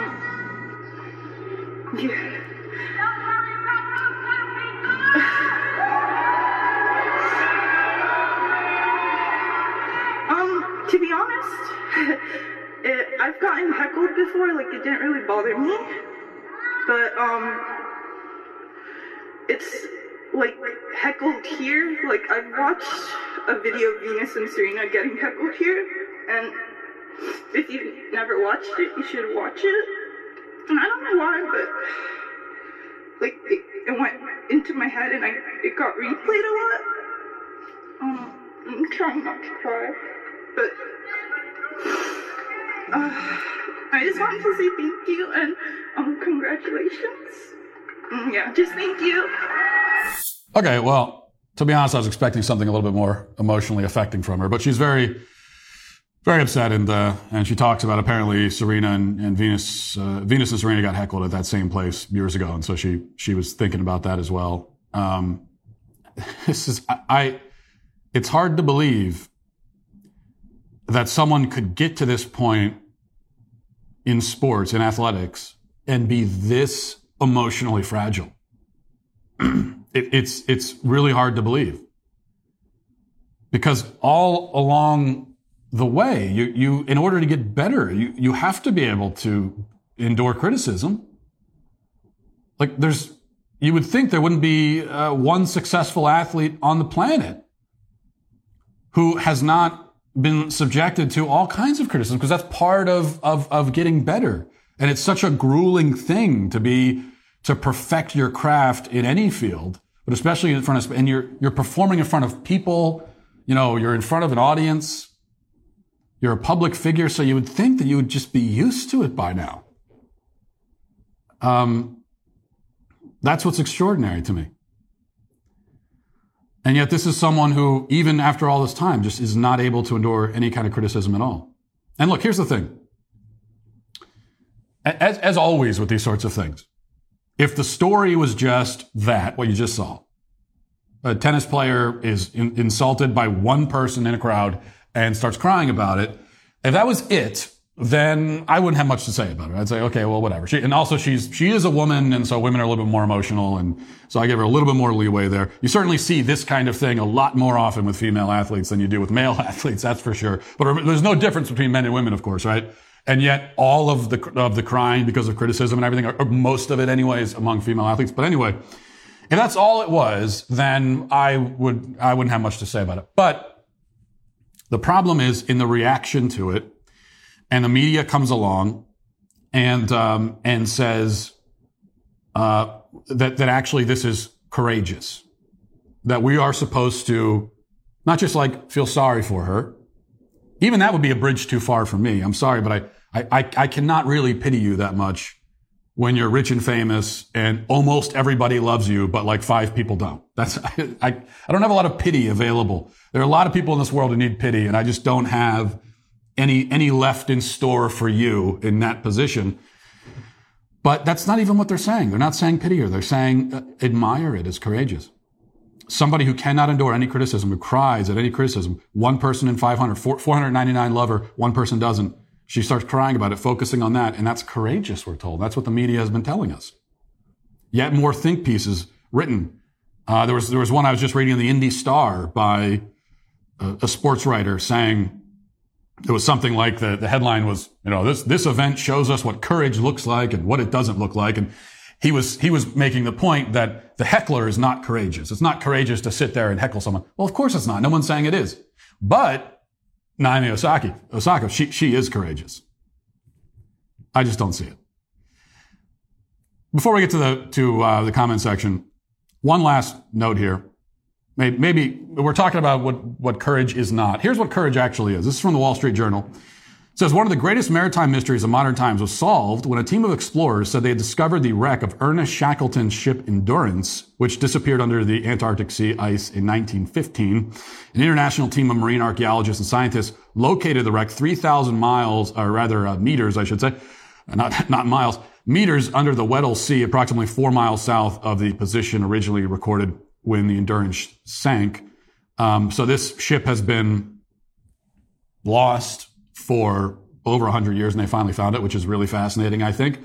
yeah. um, to be honest, it, I've gotten heckled before, like it didn't really bother me. But, um, it's like heckled here. Like I've watched a video of Venus and Serena getting heckled here, and if you've never watched it, you should watch it. And I don't know why, but like it, it went into my head and I it got replayed a lot. Um, I'm trying not to cry, but uh, I just wanted to say thank you and um congratulations. Mm, yeah, just thank you. Okay, well, to be honest, I was expecting something a little bit more emotionally affecting from her, but she's very, very upset, and uh, and she talks about apparently Serena and, and Venus, uh, Venus and Serena got heckled at that same place years ago, and so she she was thinking about that as well. Um, this is I, I, it's hard to believe that someone could get to this point in sports in athletics and be this emotionally fragile. it, it's, it's really hard to believe. Because all along the way, you, you, in order to get better, you, you have to be able to endure criticism. Like there's, you would think there wouldn't be uh, one successful athlete on the planet who has not been subjected to all kinds of criticism because that's part of, of, of getting better. And it's such a grueling thing to be, to perfect your craft in any field, but especially in front of, and you're, you're performing in front of people, you know, you're in front of an audience, you're a public figure, so you would think that you would just be used to it by now. Um, that's what's extraordinary to me. And yet this is someone who, even after all this time, just is not able to endure any kind of criticism at all. And look, here's the thing as, as always with these sorts of things, if the story was just that, what you just saw, a tennis player is in, insulted by one person in a crowd and starts crying about it, if that was it, then I wouldn't have much to say about it. I'd say, okay, well, whatever. She, and also she's, she is a woman, and so women are a little bit more emotional, and so I give her a little bit more leeway there. You certainly see this kind of thing a lot more often with female athletes than you do with male athletes, that's for sure. But there's no difference between men and women, of course, right? And yet all of the, of the crying because of criticism and everything, or most of it anyways, among female athletes. But anyway, If that's all it was, then I would I wouldn't have much to say about it. But the problem is in the reaction to it, and the media comes along and um, and says uh, that that actually this is courageous, that we are supposed to not just like feel sorry for her. Even that would be a bridge too far for me. I'm sorry, but I, I, I cannot really pity you that much when you're rich and famous and almost everybody loves you, but like five people don't. That's, I, I, I don't have a lot of pity available. There are a lot of people in this world who need pity and I just don't have any, any left in store for you in that position. But that's not even what they're saying. They're not saying pity her. They're saying uh, admire it as courageous. Somebody who cannot endure any criticism, who cries at any criticism. One person in 500, 499 love her, one person doesn't. She starts crying about it, focusing on that. And that's courageous, we're told. That's what the media has been telling us. Yet more think pieces written. Uh, there was, there was one I was just reading in the Indy Star by a, a sports writer saying, it was something like the, the headline was, you know, this, this event shows us what courage looks like and what it doesn't look like. And he was, he was making the point that the heckler is not courageous. It's not courageous to sit there and heckle someone. Well, of course it's not. No one's saying it is. But Naomi Osaki, Osaka, she, she is courageous. I just don't see it. Before we get to the, to, uh, the comment section, one last note here. Maybe, we're talking about what, what courage is not. Here's what courage actually is. This is from the Wall Street Journal. It says one of the greatest maritime mysteries of modern times was solved when a team of explorers said they had discovered the wreck of Ernest Shackleton's ship Endurance, which disappeared under the Antarctic Sea ice in 1915. An international team of marine archaeologists and scientists located the wreck 3,000 miles, or rather uh, meters, I should say, not, not miles, meters under the Weddell Sea, approximately four miles south of the position originally recorded when the Endurance sank. Um, so this ship has been lost for over 100 years and they finally found it, which is really fascinating, I think.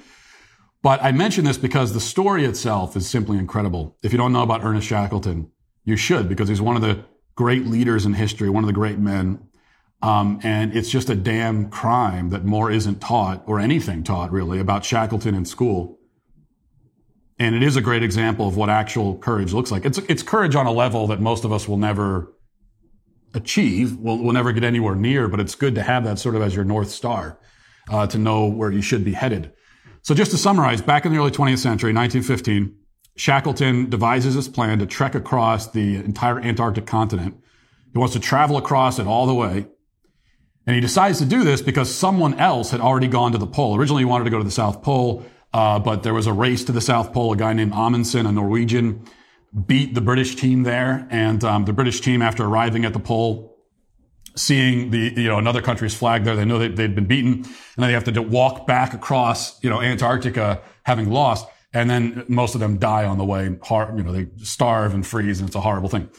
But I mention this because the story itself is simply incredible. If you don't know about Ernest Shackleton, you should because he's one of the great leaders in history, one of the great men. Um, and it's just a damn crime that more isn't taught or anything taught really about Shackleton in school. And it is a great example of what actual courage looks like. It's, it's courage on a level that most of us will never achieve. We'll, we'll never get anywhere near, but it's good to have that sort of as your North Star, uh, to know where you should be headed. So just to summarize, back in the early 20th century, 1915, Shackleton devises his plan to trek across the entire Antarctic continent. He wants to travel across it all the way. And he decides to do this because someone else had already gone to the pole. Originally, he wanted to go to the South Pole. Uh, but there was a race to the South Pole. A guy named Amundsen, a Norwegian, beat the British team there. And um, the British team, after arriving at the pole, seeing the you know another country's flag there, they know that they'd been beaten, and then they have to walk back across you know Antarctica, having lost. And then most of them die on the way. You know, they starve and freeze, and it's a horrible thing.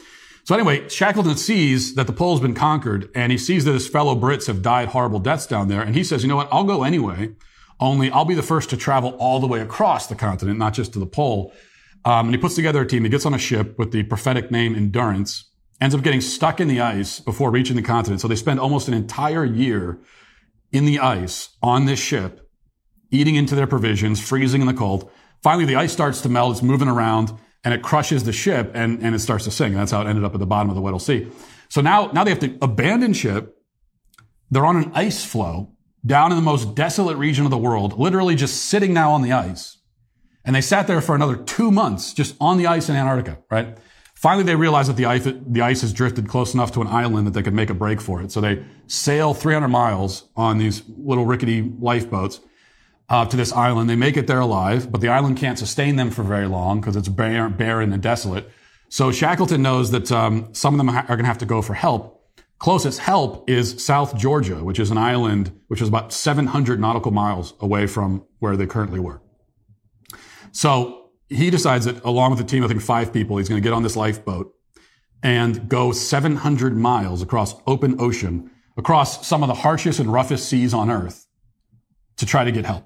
So anyway, Shackleton sees that the pole's been conquered, and he sees that his fellow Brits have died horrible deaths down there, and he says, "You know what? I'll go anyway." Only I'll be the first to travel all the way across the continent, not just to the pole. Um, and he puts together a team. He gets on a ship with the prophetic name Endurance, ends up getting stuck in the ice before reaching the continent. So they spend almost an entire year in the ice on this ship, eating into their provisions, freezing in the cold. Finally, the ice starts to melt. It's moving around and it crushes the ship and, and it starts to sink. And that's how it ended up at the bottom of the Weddell Sea. So now, now they have to abandon ship. They're on an ice floe down in the most desolate region of the world, literally just sitting now on the ice. And they sat there for another two months just on the ice in Antarctica, right? Finally, they realized that the ice, the ice has drifted close enough to an island that they could make a break for it. So they sail 300 miles on these little rickety lifeboats uh, to this island. They make it there alive, but the island can't sustain them for very long because it's barren, barren and desolate. So Shackleton knows that um, some of them are going to have to go for help. Closest help is South Georgia, which is an island which is about 700 nautical miles away from where they currently were. So he decides that along with a team, I think five people, he's going to get on this lifeboat and go 700 miles across open ocean, across some of the harshest and roughest seas on earth to try to get help.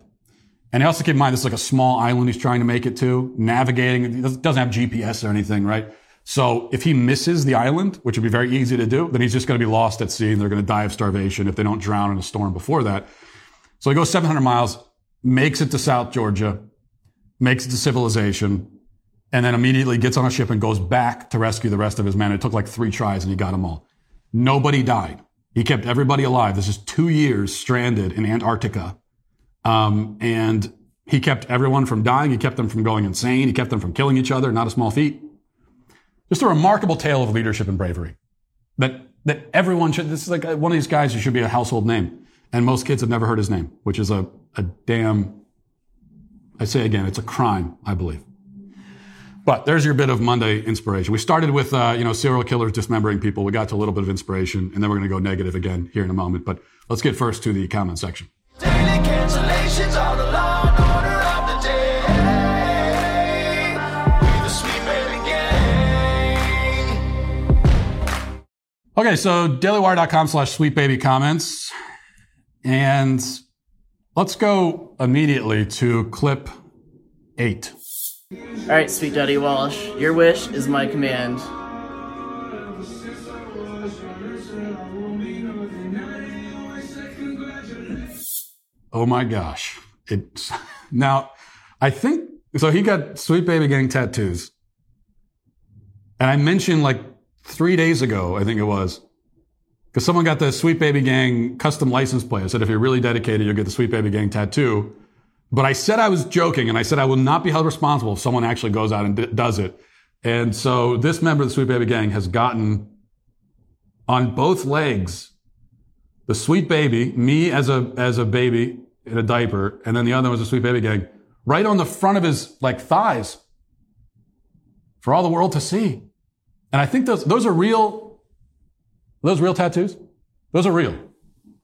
And he also keep in mind, this is like a small island he's trying to make it to, navigating. Doesn't have GPS or anything, right? So if he misses the island, which would be very easy to do, then he's just going to be lost at sea and they're going to die of starvation if they don't drown in a storm before that. So he goes 700 miles, makes it to South Georgia, makes it to civilization, and then immediately gets on a ship and goes back to rescue the rest of his men. It took like three tries and he got them all. Nobody died. He kept everybody alive. This is two years stranded in Antarctica. Um, and he kept everyone from dying. He kept them from going insane. He kept them from killing each other. Not a small feat. Just a remarkable tale of leadership and bravery that, that everyone should, this is like one of these guys who should be a household name. And most kids have never heard his name, which is a, a damn, I say again, it's a crime, I believe. But there's your bit of Monday inspiration. We started with, uh, you know, serial killers dismembering people. We got to a little bit of inspiration, and then we're going to go negative again here in a moment. But let's get first to the comment section. Okay, so dailywire.com slash sweetbaby comments. And let's go immediately to clip eight. All right, sweet Daddy Walsh, your wish is my command. Oh my gosh. It's now, I think, so he got Sweet Baby Gang tattoos. And I mentioned like three days ago, I think it was, because someone got the Sweet Baby Gang custom license plate. I said, if you're really dedicated, you'll get the Sweet Baby Gang tattoo. But I said I was joking and I said I will not be held responsible if someone actually goes out and d- does it. And so this member of the Sweet Baby Gang has gotten on both legs the Sweet Baby, me as a, as a baby in a diaper, and then the other one was a Sweet Baby Gang, right on the front of his like thighs for all the world to see. And I think those, those are real, those real tattoos? Those are real.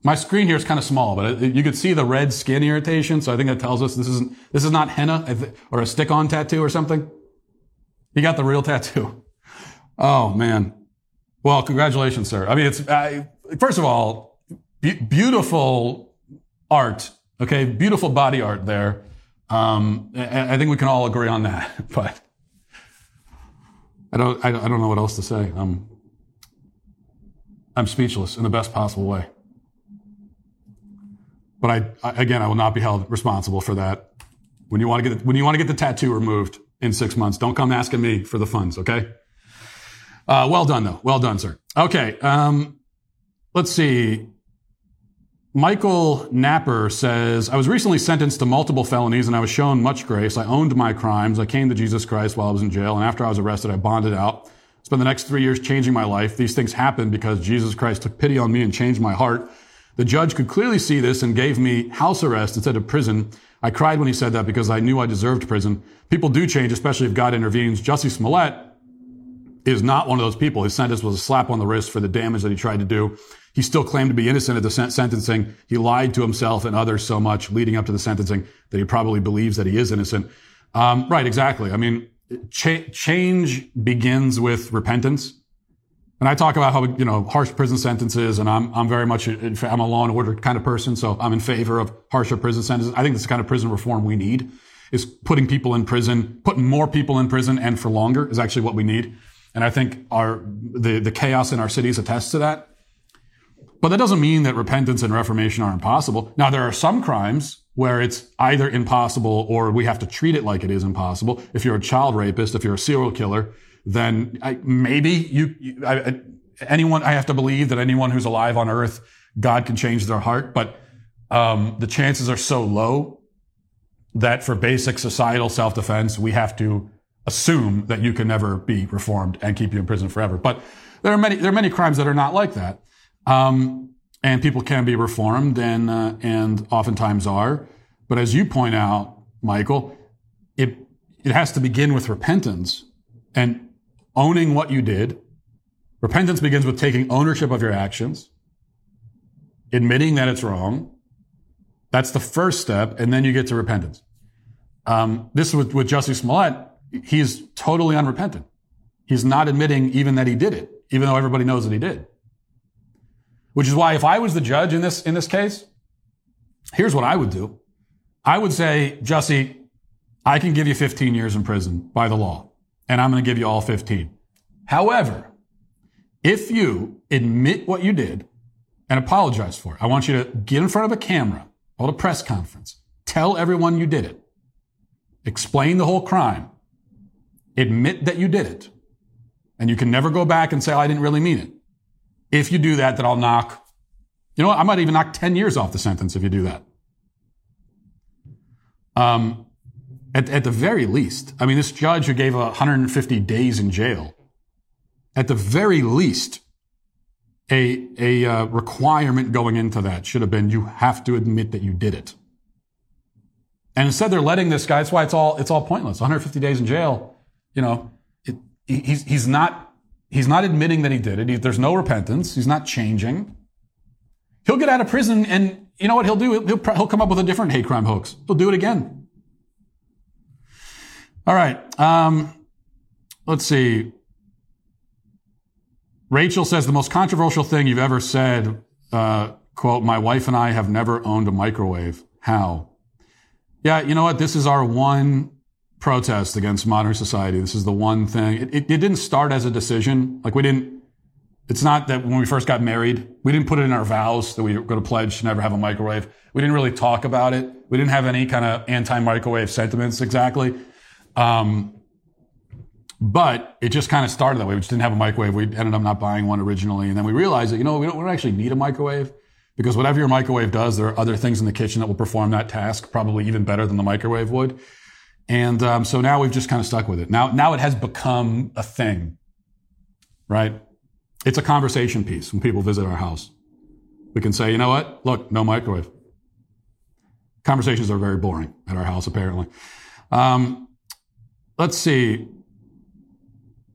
My screen here is kind of small, but you could see the red skin irritation. So I think that tells us this isn't, this is not henna or a stick on tattoo or something. He got the real tattoo. Oh man. Well, congratulations, sir. I mean, it's, I, first of all, be- beautiful art. Okay. Beautiful body art there. Um, I think we can all agree on that, but I don't, I don't, know what else to say. Um, I'm speechless in the best possible way. But I, I, again, I will not be held responsible for that. When you want to get, when you want to get the tattoo removed in six months, don't come asking me for the funds. Okay. Uh, well done though. Well done, sir. Okay. Um, let's see. Michael Napper says, I was recently sentenced to multiple felonies and I was shown much grace. I owned my crimes. I came to Jesus Christ while I was in jail. And after I was arrested, I bonded out. Spent the next three years changing my life. These things happened because Jesus Christ took pity on me and changed my heart. The judge could clearly see this and gave me house arrest instead of prison. I cried when he said that because I knew I deserved prison. People do change, especially if God intervenes. Jussie Smollett is not one of those people. His sentence was a slap on the wrist for the damage that he tried to do. He still claimed to be innocent at the sen- sentencing. He lied to himself and others so much leading up to the sentencing that he probably believes that he is innocent. Um, right, exactly. I mean, cha- change begins with repentance. And I talk about how, you know, harsh prison sentences, and I'm, I'm very much, in, I'm a law and order kind of person, so I'm in favor of harsher prison sentences. I think this kind of prison reform we need, is putting people in prison, putting more people in prison and for longer is actually what we need. And I think our, the, the chaos in our cities attests to that. But that doesn't mean that repentance and reformation are impossible. Now, there are some crimes where it's either impossible or we have to treat it like it is impossible. If you're a child rapist, if you're a serial killer, then I, maybe you, you I, anyone, I have to believe that anyone who's alive on earth, God can change their heart. But um, the chances are so low that for basic societal self-defense, we have to assume that you can never be reformed and keep you in prison forever. But there are many, there are many crimes that are not like that. Um, and people can be reformed and, uh, and oftentimes are. But as you point out, Michael, it, it has to begin with repentance and owning what you did. Repentance begins with taking ownership of your actions, admitting that it's wrong. That's the first step. And then you get to repentance. Um, this with, with Jussie Smollett, he's totally unrepentant. He's not admitting even that he did it, even though everybody knows that he did. Which is why if I was the judge in this, in this case, here's what I would do. I would say, Jesse, I can give you 15 years in prison by the law, and I'm going to give you all 15. However, if you admit what you did and apologize for it, I want you to get in front of a camera, hold a press conference, tell everyone you did it, explain the whole crime, admit that you did it, and you can never go back and say, oh, I didn't really mean it. If you do that, then I'll knock, you know what? I might even knock 10 years off the sentence if you do that. Um, at, at the very least, I mean, this judge who gave 150 days in jail, at the very least, a, a uh, requirement going into that should have been you have to admit that you did it. And instead, they're letting this guy. That's why it's all it's all pointless. 150 days in jail. You know, it, he's he's not he's not admitting that he did it. He, there's no repentance. He's not changing. He'll get out of prison, and you know what he'll do? He'll, he'll, he'll come up with a different hate crime hoax. He'll do it again. All right. Um, let's see. Rachel says the most controversial thing you've ever said, uh, quote, my wife and I have never owned a microwave. How? Yeah, you know what? This is our one protest against modern society. This is the one thing. It, it, it, didn't start as a decision. Like we didn't, it's not that when we first got married, we didn't put it in our vows that we were going to pledge to never have a microwave. We didn't really talk about it. We didn't have any kind of anti-microwave sentiments exactly. Um, but it just kind of started that way. We just didn't have a microwave. We ended up not buying one originally. And then we realized that, you know, we don't, we don't actually need a microwave because whatever your microwave does, there are other things in the kitchen that will perform that task probably even better than the microwave would. And um, so now we've just kind of stuck with it. Now, now it has become a thing, right? It's a conversation piece when people visit our house. We can say, you know what? Look, no microwave. Conversations are very boring at our house, apparently. Um, let's see.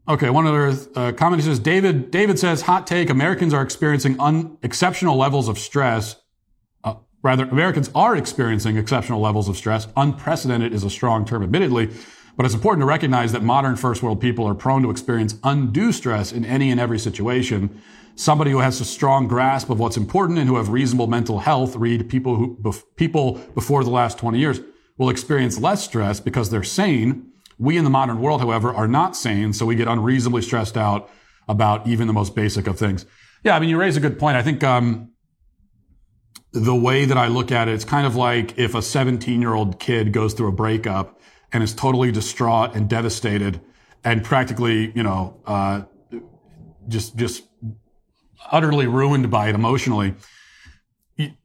Okay, one other uh, comment says David. David says, "Hot take: Americans are experiencing un- exceptional levels of stress. Rather, Americans are experiencing exceptional levels of stress. Unprecedented is a strong term, admittedly, but it's important to recognize that modern first world people are prone to experience undue stress in any and every situation. Somebody who has a strong grasp of what's important and who have reasonable mental health, read people who bef- people before the last 20 years, will experience less stress because they're sane." We in the modern world, however, are not sane, so we get unreasonably stressed out about even the most basic of things. Yeah, I mean, you raise a good point. I think um, the way that I look at it, it's kind of like if a 17 year old kid goes through a breakup and is totally distraught and devastated and practically, you know, uh, just just utterly ruined by it emotionally.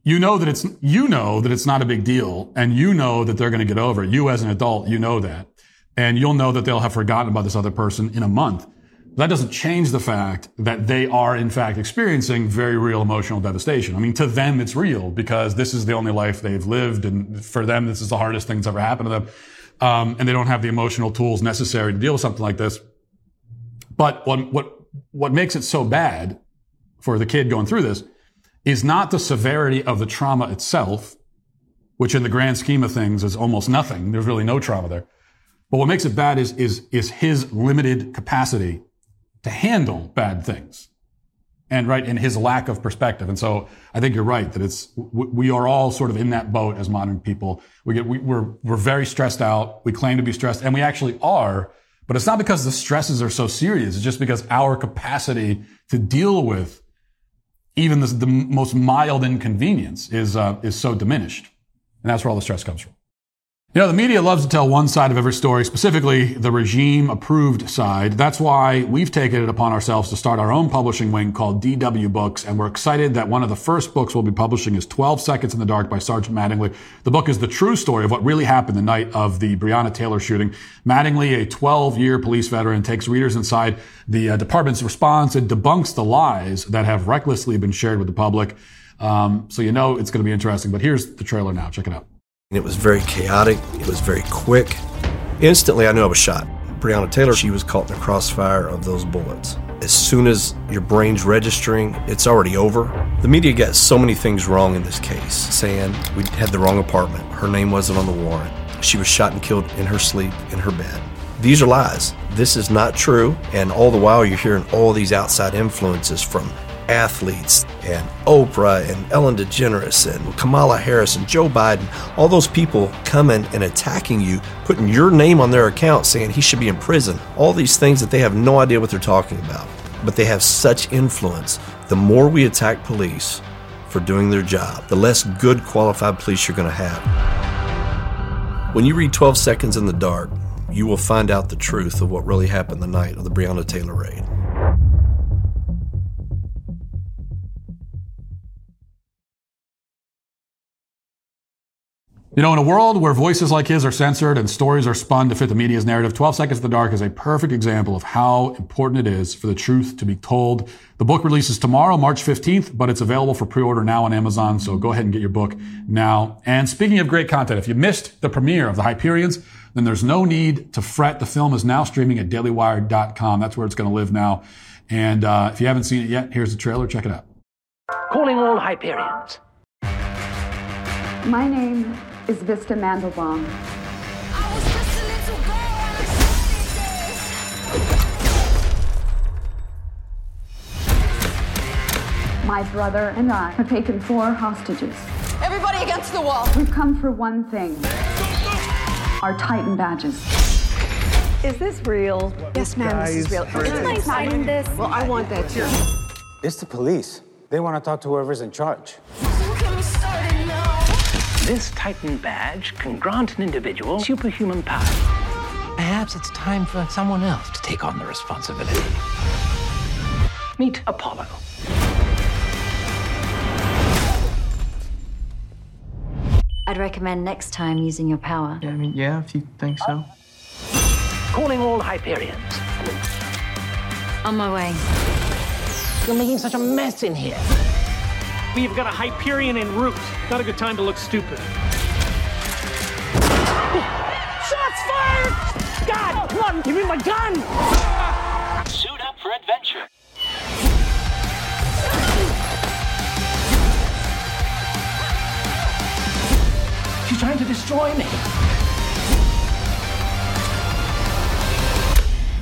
You know that it's you know that it's not a big deal, and you know that they're going to get over it. You as an adult, you know that and you'll know that they'll have forgotten about this other person in a month. That doesn't change the fact that they are, in fact, experiencing very real emotional devastation. I mean, to them, it's real because this is the only life they've lived. And for them, this is the hardest thing that's ever happened to them. Um, and they don't have the emotional tools necessary to deal with something like this. But what, what, what makes it so bad for the kid going through this is not the severity of the trauma itself, which in the grand scheme of things is almost nothing. There's really no trauma there but what makes it bad is, is, is his limited capacity to handle bad things. And right, in his lack of perspective. And so I think you're right that it's, we are all sort of in that boat as modern people. We get, we, we're, we're very stressed out. We claim to be stressed and we actually are, but it's not because the stresses are so serious. It's just because our capacity to deal with even the, the most mild inconvenience is, uh, is so diminished. And that's where all the stress comes from. You know, the media loves to tell one side of every story, specifically the regime approved side. That's why we've taken it upon ourselves to start our own publishing wing called DW Books. And we're excited that one of the first books we'll be publishing is 12 Seconds in the Dark by Sergeant Mattingly. The book is the true story of what really happened the night of the Breonna Taylor shooting. Mattingly, a 12 year police veteran, takes readers inside the uh, department's response and debunks the lies that have recklessly been shared with the public. Um, so you know it's going to be interesting. But here's the trailer now. Check it out. It was very chaotic, it was very quick. Instantly, I knew I was shot. Breonna Taylor, she was caught in the crossfire of those bullets. As soon as your brain's registering, it's already over. The media got so many things wrong in this case, saying we had the wrong apartment, her name wasn't on the warrant, she was shot and killed in her sleep in her bed. These are lies. This is not true, and all the while you're hearing all these outside influences from athletes and Oprah and Ellen DeGeneres and Kamala Harris and Joe Biden, all those people coming and attacking you, putting your name on their account saying he should be in prison, all these things that they have no idea what they're talking about. But they have such influence. The more we attack police for doing their job, the less good qualified police you're going to have. When you read 12 Seconds in the Dark, you will find out the truth of what really happened the night of the Breonna Taylor raid. You know, in a world where voices like his are censored and stories are spun to fit the media's narrative, 12 Seconds in the Dark is a perfect example of how important it is for the truth to be told. The book releases tomorrow, March 15th, but it's available for pre-order now on Amazon, so go ahead and get your book now. And speaking of great content, if you missed the premiere of The Hyperions, then there's no need to fret. The film is now streaming at dailywire.com. That's where it's going to live now. And uh, if you haven't seen it yet, here's the trailer. Check it out. Calling all Hyperions. My name is Vista Mandelbaum. My brother and I have taken four hostages. Everybody against the wall. We've come for one thing our Titan badges. Is this real? Yes, ma'am, this is real. Isn't nice signing this? Well, I want that too. It's the police. They want to talk to whoever's in charge. This Titan badge can grant an individual superhuman power. Perhaps it's time for someone else to take on the responsibility. Meet Apollo. I'd recommend next time using your power. Yeah, I mean, yeah, if you think so. Calling all Hyperions. On my way. You're making such a mess in here. We've got a Hyperion en route. Not a good time to look stupid. Shots fired! God, come on, give me my gun! Suit up for adventure. She's trying to destroy me.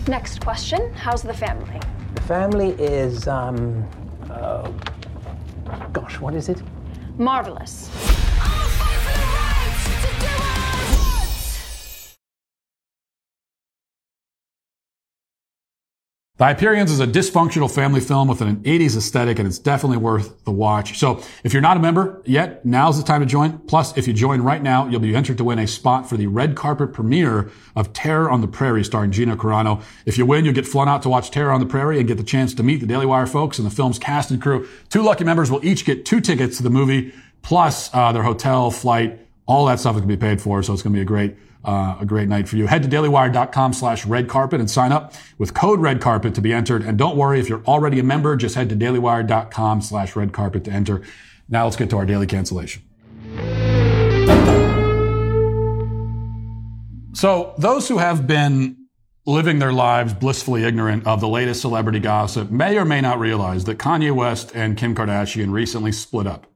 Next question How's the family? The family is, um, uh, gosh, what is it? Marvelous. The Hyperions is a dysfunctional family film with an 80s aesthetic, and it's definitely worth the watch. So if you're not a member yet, now's the time to join. Plus, if you join right now, you'll be entered to win a spot for the red carpet premiere of Terror on the Prairie starring Gina Carano. If you win, you'll get flown out to watch Terror on the Prairie and get the chance to meet the Daily Wire folks and the film's cast and crew. Two lucky members will each get two tickets to the movie, plus uh, their hotel, flight, all that stuff is going to be paid for. So it's going to be a great uh, a great night for you. Head to dailywire.com slash red carpet and sign up with code red carpet to be entered. And don't worry, if you're already a member, just head to dailywire.com slash red carpet to enter. Now let's get to our daily cancellation. So those who have been living their lives blissfully ignorant of the latest celebrity gossip may or may not realize that Kanye West and Kim Kardashian recently split up.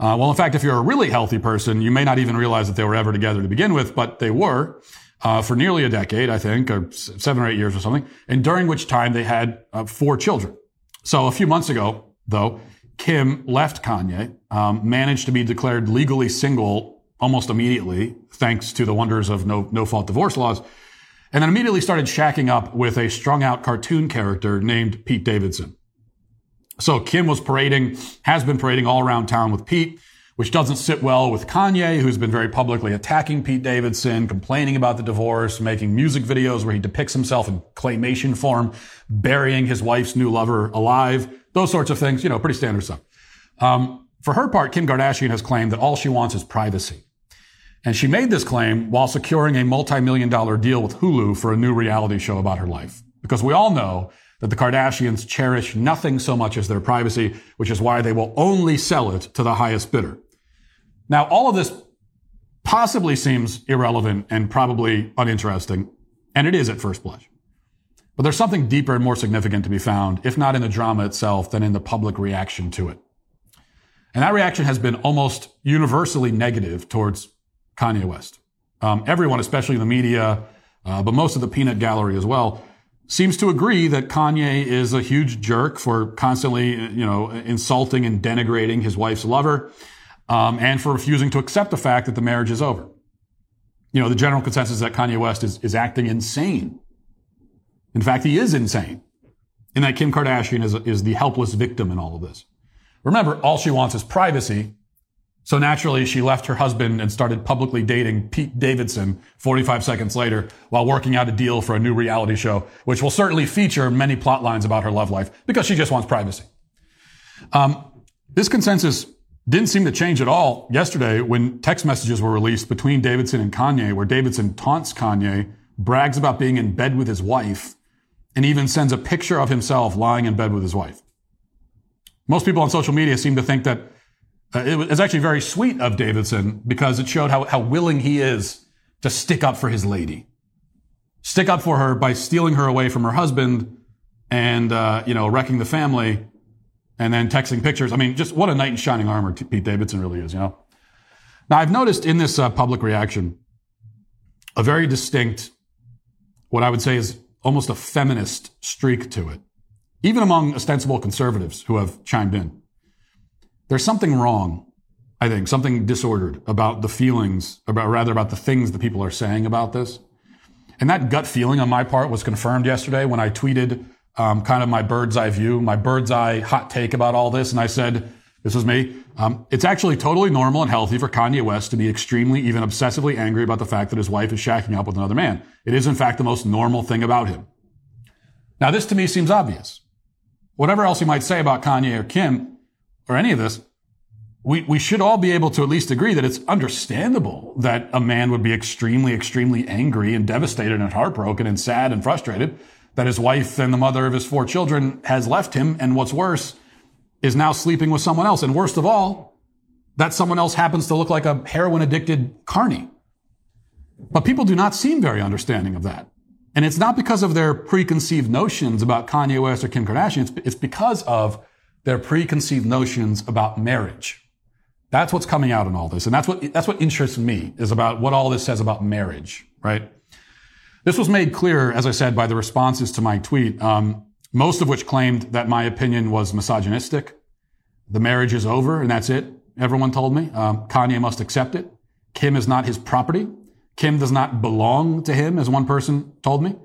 Uh, well, in fact, if you're a really healthy person, you may not even realize that they were ever together to begin with, but they were uh, for nearly a decade, I think, or seven or eight years or something, and during which time they had uh, four children. So a few months ago, though, Kim left Kanye, um, managed to be declared legally single almost immediately, thanks to the wonders of no no fault divorce laws, and then immediately started shacking up with a strung out cartoon character named Pete Davidson. So Kim was parading, has been parading all around town with Pete, which doesn't sit well with Kanye, who's been very publicly attacking Pete Davidson, complaining about the divorce, making music videos where he depicts himself in claymation form, burying his wife's new lover alive, those sorts of things, you know, pretty standard stuff. Um, for her part, Kim Kardashian has claimed that all she wants is privacy. And she made this claim while securing a multi-million dollar deal with Hulu for a new reality show about her life. Because we all know that the Kardashians cherish nothing so much as their privacy, which is why they will only sell it to the highest bidder. Now, all of this possibly seems irrelevant and probably uninteresting, and it is at first blush. But there's something deeper and more significant to be found, if not in the drama itself, than in the public reaction to it. And that reaction has been almost universally negative towards Kanye West. Um, everyone, especially the media, uh, but most of the peanut gallery as well, seems to agree that Kanye is a huge jerk for constantly, you know, insulting and denigrating his wife's lover, um, and for refusing to accept the fact that the marriage is over. You know, the general consensus is that Kanye West is, is acting insane. In fact, he is insane. And that Kim Kardashian is, is the helpless victim in all of this. Remember, all she wants is privacy. So naturally, she left her husband and started publicly dating Pete Davidson 45 seconds later while working out a deal for a new reality show, which will certainly feature many plot lines about her love life because she just wants privacy. Um, this consensus didn't seem to change at all yesterday when text messages were released between Davidson and Kanye, where Davidson taunts Kanye, brags about being in bed with his wife, and even sends a picture of himself lying in bed with his wife. Most people on social media seem to think that uh, it was actually very sweet of Davidson because it showed how, how willing he is to stick up for his lady. Stick up for her by stealing her away from her husband and, uh, you know, wrecking the family and then texting pictures. I mean, just what a knight in shining armor Pete Davidson really is, you know? Now, I've noticed in this uh, public reaction a very distinct, what I would say is almost a feminist streak to it, even among ostensible conservatives who have chimed in. There's something wrong, I think, something disordered about the feelings, about rather about the things that people are saying about this. And that gut feeling on my part was confirmed yesterday when I tweeted um, kind of my bird's eye view, my bird's eye hot take about all this. And I said, this was me. Um, it's actually totally normal and healthy for Kanye West to be extremely, even obsessively angry about the fact that his wife is shacking up with another man. It is, in fact, the most normal thing about him. Now, this to me seems obvious. Whatever else you might say about Kanye or Kim or any of this, we, we should all be able to at least agree that it's understandable that a man would be extremely, extremely angry and devastated and heartbroken and sad and frustrated that his wife and the mother of his four children has left him. And what's worse, is now sleeping with someone else. And worst of all, that someone else happens to look like a heroin addicted carny. But people do not seem very understanding of that. And it's not because of their preconceived notions about Kanye West or Kim Kardashian. It's, it's because of their preconceived notions about marriage. That's what's coming out in all this. And that's what, that's what interests me is about what all this says about marriage, right? This was made clear, as I said, by the responses to my tweet. Um, most of which claimed that my opinion was misogynistic. The marriage is over and that's it. Everyone told me. Um, Kanye must accept it. Kim is not his property. Kim does not belong to him, as one person told me.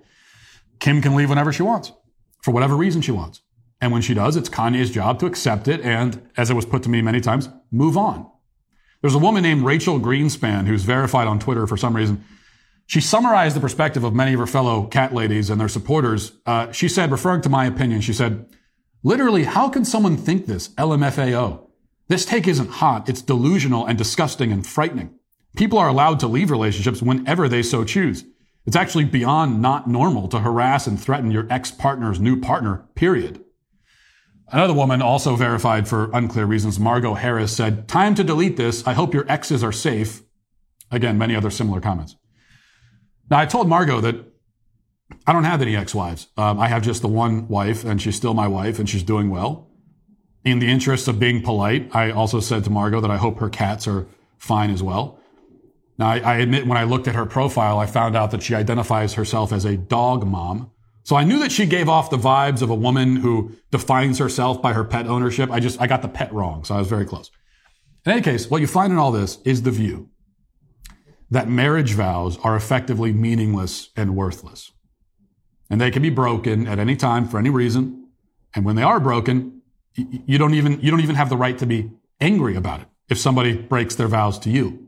Kim can leave whenever she wants, for whatever reason she wants. And when she does, it's Kanye's job to accept it and, as it was put to me many times, move on. There's a woman named Rachel Greenspan who's verified on Twitter for some reason. She summarized the perspective of many of her fellow cat ladies and their supporters. Uh, she said, referring to my opinion, she said, literally, how can someone think this? LMFAO. This take isn't hot. It's delusional and disgusting and frightening. People are allowed to leave relationships whenever they so choose. It's actually beyond not normal to harass and threaten your ex-partner's new partner, period. Another woman, also verified for unclear reasons, Margot Harris, said, Time to delete this. I hope your exes are safe. Again, many other similar comments. Now, I told Margot that I don't have any ex-wives. Um, I have just the one wife, and she's still my wife, and she's doing well. In the interest of being polite, I also said to Margot that I hope her cats are fine as well. Now, I, I admit when I looked at her profile, I found out that she identifies herself as a dog mom. So I knew that she gave off the vibes of a woman who defines herself by her pet ownership. I just, I got the pet wrong, so I was very close. In any case, what you find in all this is the view that marriage vows are effectively meaningless and worthless. And they can be broken at any time for any reason. And when they are broken, you don't even, you don't even have the right to be angry about it if somebody breaks their vows to you.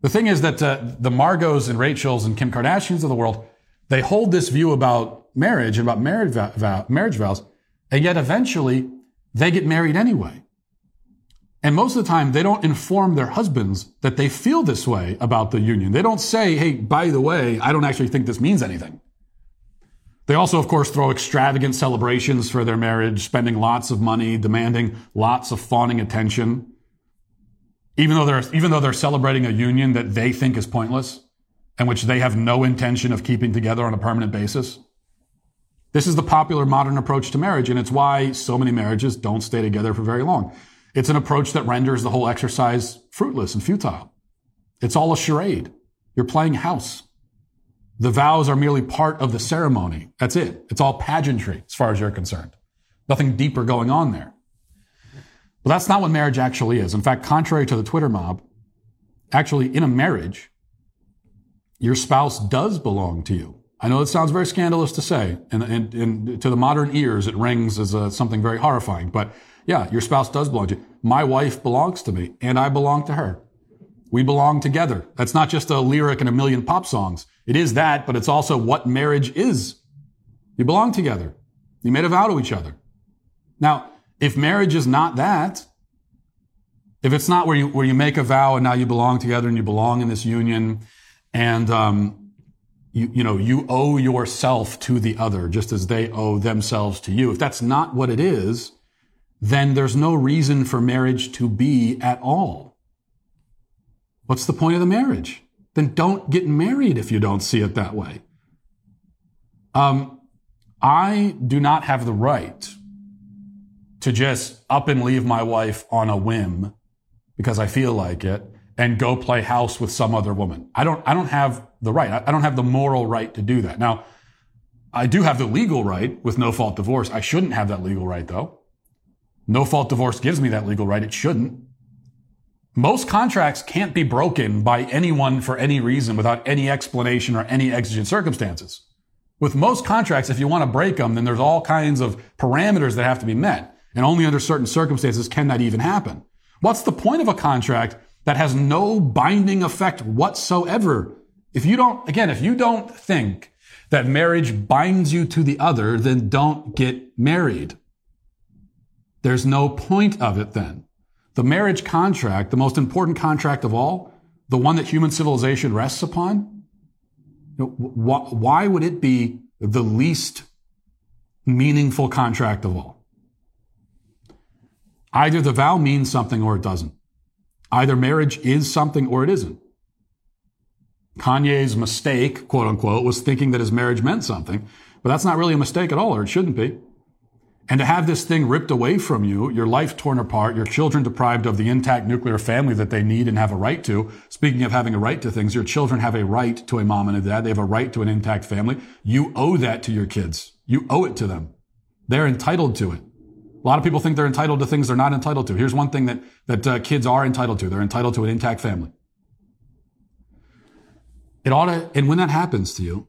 The thing is that uh, the Margos and Rachels and Kim Kardashians of the world, they hold this view about marriage and about marriage, vow, marriage vows, and yet eventually they get married anyway. And most of the time, they don't inform their husbands that they feel this way about the union. They don't say, hey, by the way, I don't actually think this means anything. They also, of course, throw extravagant celebrations for their marriage, spending lots of money, demanding lots of fawning attention. Even though they're, even though they're celebrating a union that they think is pointless and which they have no intention of keeping together on a permanent basis. This is the popular modern approach to marriage, and it's why so many marriages don't stay together for very long. It's an approach that renders the whole exercise fruitless and futile. It's all a charade. You're playing house. The vows are merely part of the ceremony. That's it. It's all pageantry as far as you're concerned. Nothing deeper going on there. But that's not what marriage actually is. In fact, contrary to the Twitter mob, actually in a marriage, your spouse does belong to you. I know it sounds very scandalous to say, and, and, and to the modern ears, it rings as a, something very horrifying, but Yeah, your spouse does belong to you. My wife belongs to me, and I belong to her. We belong together. That's not just a lyric in a million pop songs. It is that, but it's also what marriage is. You belong together. You made a vow to each other. Now, if marriage is not that, if it's not where you where you make a vow and now you belong together and you belong in this union, and um, you you know you owe yourself to the other just as they owe themselves to you. If that's not what it is, then there's no reason for marriage to be at all. What's the point of the marriage? Then don't get married if you don't see it that way. Um, I do not have the right to just up and leave my wife on a whim because I feel like it and go play house with some other woman. I don't, I don't have the right. I don't have the moral right to do that. Now, I do have the legal right with no fault divorce. I shouldn't have that legal right though. No fault divorce gives me that legal right. It shouldn't. Most contracts can't be broken by anyone for any reason without any explanation or any exigent circumstances. With most contracts, if you want to break them, then there's all kinds of parameters that have to be met. And only under certain circumstances can that even happen. What's the point of a contract that has no binding effect whatsoever? If you don't, again, if you don't think that marriage binds you to the other, then don't get married. There's no point of it then. The marriage contract, the most important contract of all, the one that human civilization rests upon, why would it be the least meaningful contract of all? Either the vow means something or it doesn't. Either marriage is something or it isn't. Kanye's mistake, quote unquote, was thinking that his marriage meant something, but that's not really a mistake at all, or it shouldn't be. And to have this thing ripped away from you, your life torn apart, your children deprived of the intact nuclear family that they need and have a right to. Speaking of having a right to things, your children have a right to a mom and a dad. They have a right to an intact family. You owe that to your kids. You owe it to them. They're entitled to it. A lot of people think they're entitled to things they're not entitled to. Here's one thing that, that uh, kids are entitled to. They're entitled to an intact family. It ought to, and when that happens to you,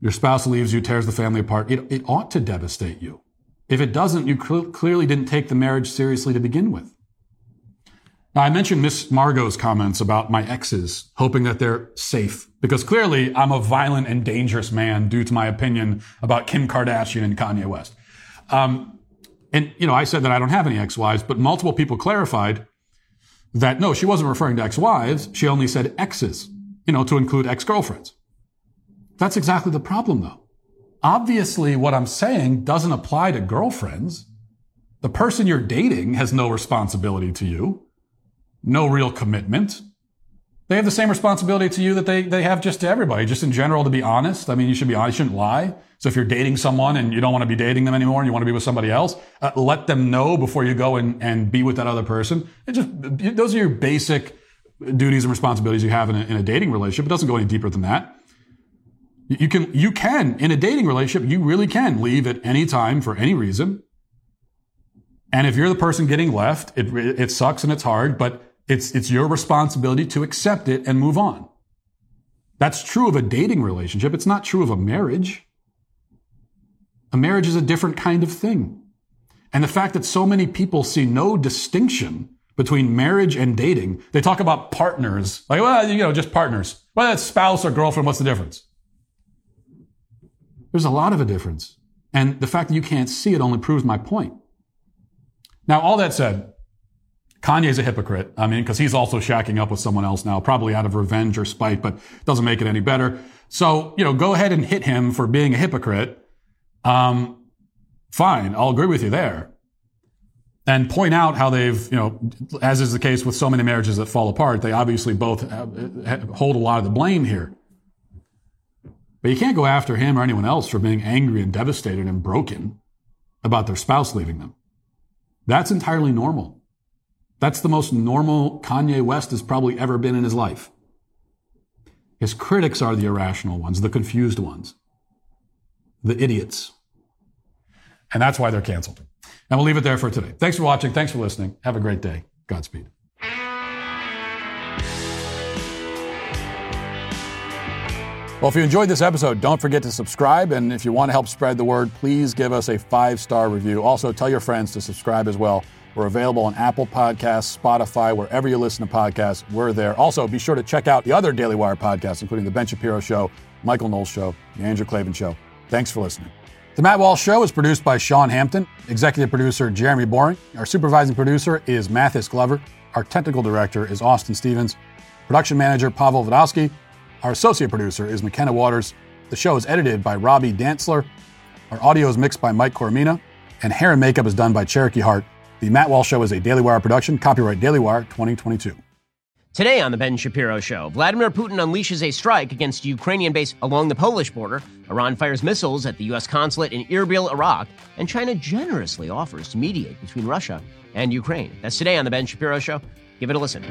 your spouse leaves you, tears the family apart, it, it ought to devastate you. If it doesn't, you cl- clearly didn't take the marriage seriously to begin with. Now, I mentioned Miss Margot's comments about my exes, hoping that they're safe, because clearly I'm a violent and dangerous man due to my opinion about Kim Kardashian and Kanye West. Um, and, you know, I said that I don't have any ex-wives, but multiple people clarified that no, she wasn't referring to ex-wives. She only said exes, you know, to include ex-girlfriends. That's exactly the problem though. Obviously, what I'm saying doesn't apply to girlfriends. The person you're dating has no responsibility to you, no real commitment. They have the same responsibility to you that they, they have just to everybody, just in general, to be honest. I mean, you should be honest, you shouldn't lie. So if you're dating someone and you don't want to be dating them anymore and you want to be with somebody else, uh, let them know before you go and, and be with that other person. It just, those are your basic duties and responsibilities you have in a, in a dating relationship. It doesn't go any deeper than that. You can, you can, in a dating relationship, you really can leave at any time for any reason. And if you're the person getting left, it, it sucks and it's hard, but it's, it's your responsibility to accept it and move on. That's true of a dating relationship. It's not true of a marriage. A marriage is a different kind of thing. And the fact that so many people see no distinction between marriage and dating, they talk about partners. Like, well, you know, just partners. Well, that's spouse or girlfriend. What's the difference? There's a lot of a difference. And the fact that you can't see it only proves my point. Now, all that said, Kanye's a hypocrite. I mean, because he's also shacking up with someone else now, probably out of revenge or spite, but doesn't make it any better. So, you know, go ahead and hit him for being a hypocrite. Um, fine. I'll agree with you there. And point out how they've, you know, as is the case with so many marriages that fall apart, they obviously both hold a lot of the blame here. But you can't go after him or anyone else for being angry and devastated and broken about their spouse leaving them. That's entirely normal. That's the most normal Kanye West has probably ever been in his life. His critics are the irrational ones, the confused ones, the idiots. And that's why they're canceled. And we'll leave it there for today. Thanks for watching. Thanks for listening. Have a great day. Godspeed. Well, if you enjoyed this episode, don't forget to subscribe. And if you want to help spread the word, please give us a five star review. Also, tell your friends to subscribe as well. We're available on Apple Podcasts, Spotify, wherever you listen to podcasts. We're there. Also, be sure to check out the other Daily Wire podcasts, including The Ben Shapiro Show, Michael Knowles Show, The Andrew Klavan Show. Thanks for listening. The Matt Walsh Show is produced by Sean Hampton, executive producer Jeremy Boring. Our supervising producer is Mathis Glover. Our technical director is Austin Stevens. Production manager Pavel Vodowski. Our associate producer is McKenna Waters. The show is edited by Robbie Dantzler. Our audio is mixed by Mike Coromina. And hair and makeup is done by Cherokee Hart. The Matt Walsh Show is a Daily Wire production, copyright Daily Wire 2022. Today on The Ben Shapiro Show, Vladimir Putin unleashes a strike against a Ukrainian base along the Polish border. Iran fires missiles at the U.S. consulate in Erbil, Iraq. And China generously offers to mediate between Russia and Ukraine. That's today on The Ben Shapiro Show. Give it a listen.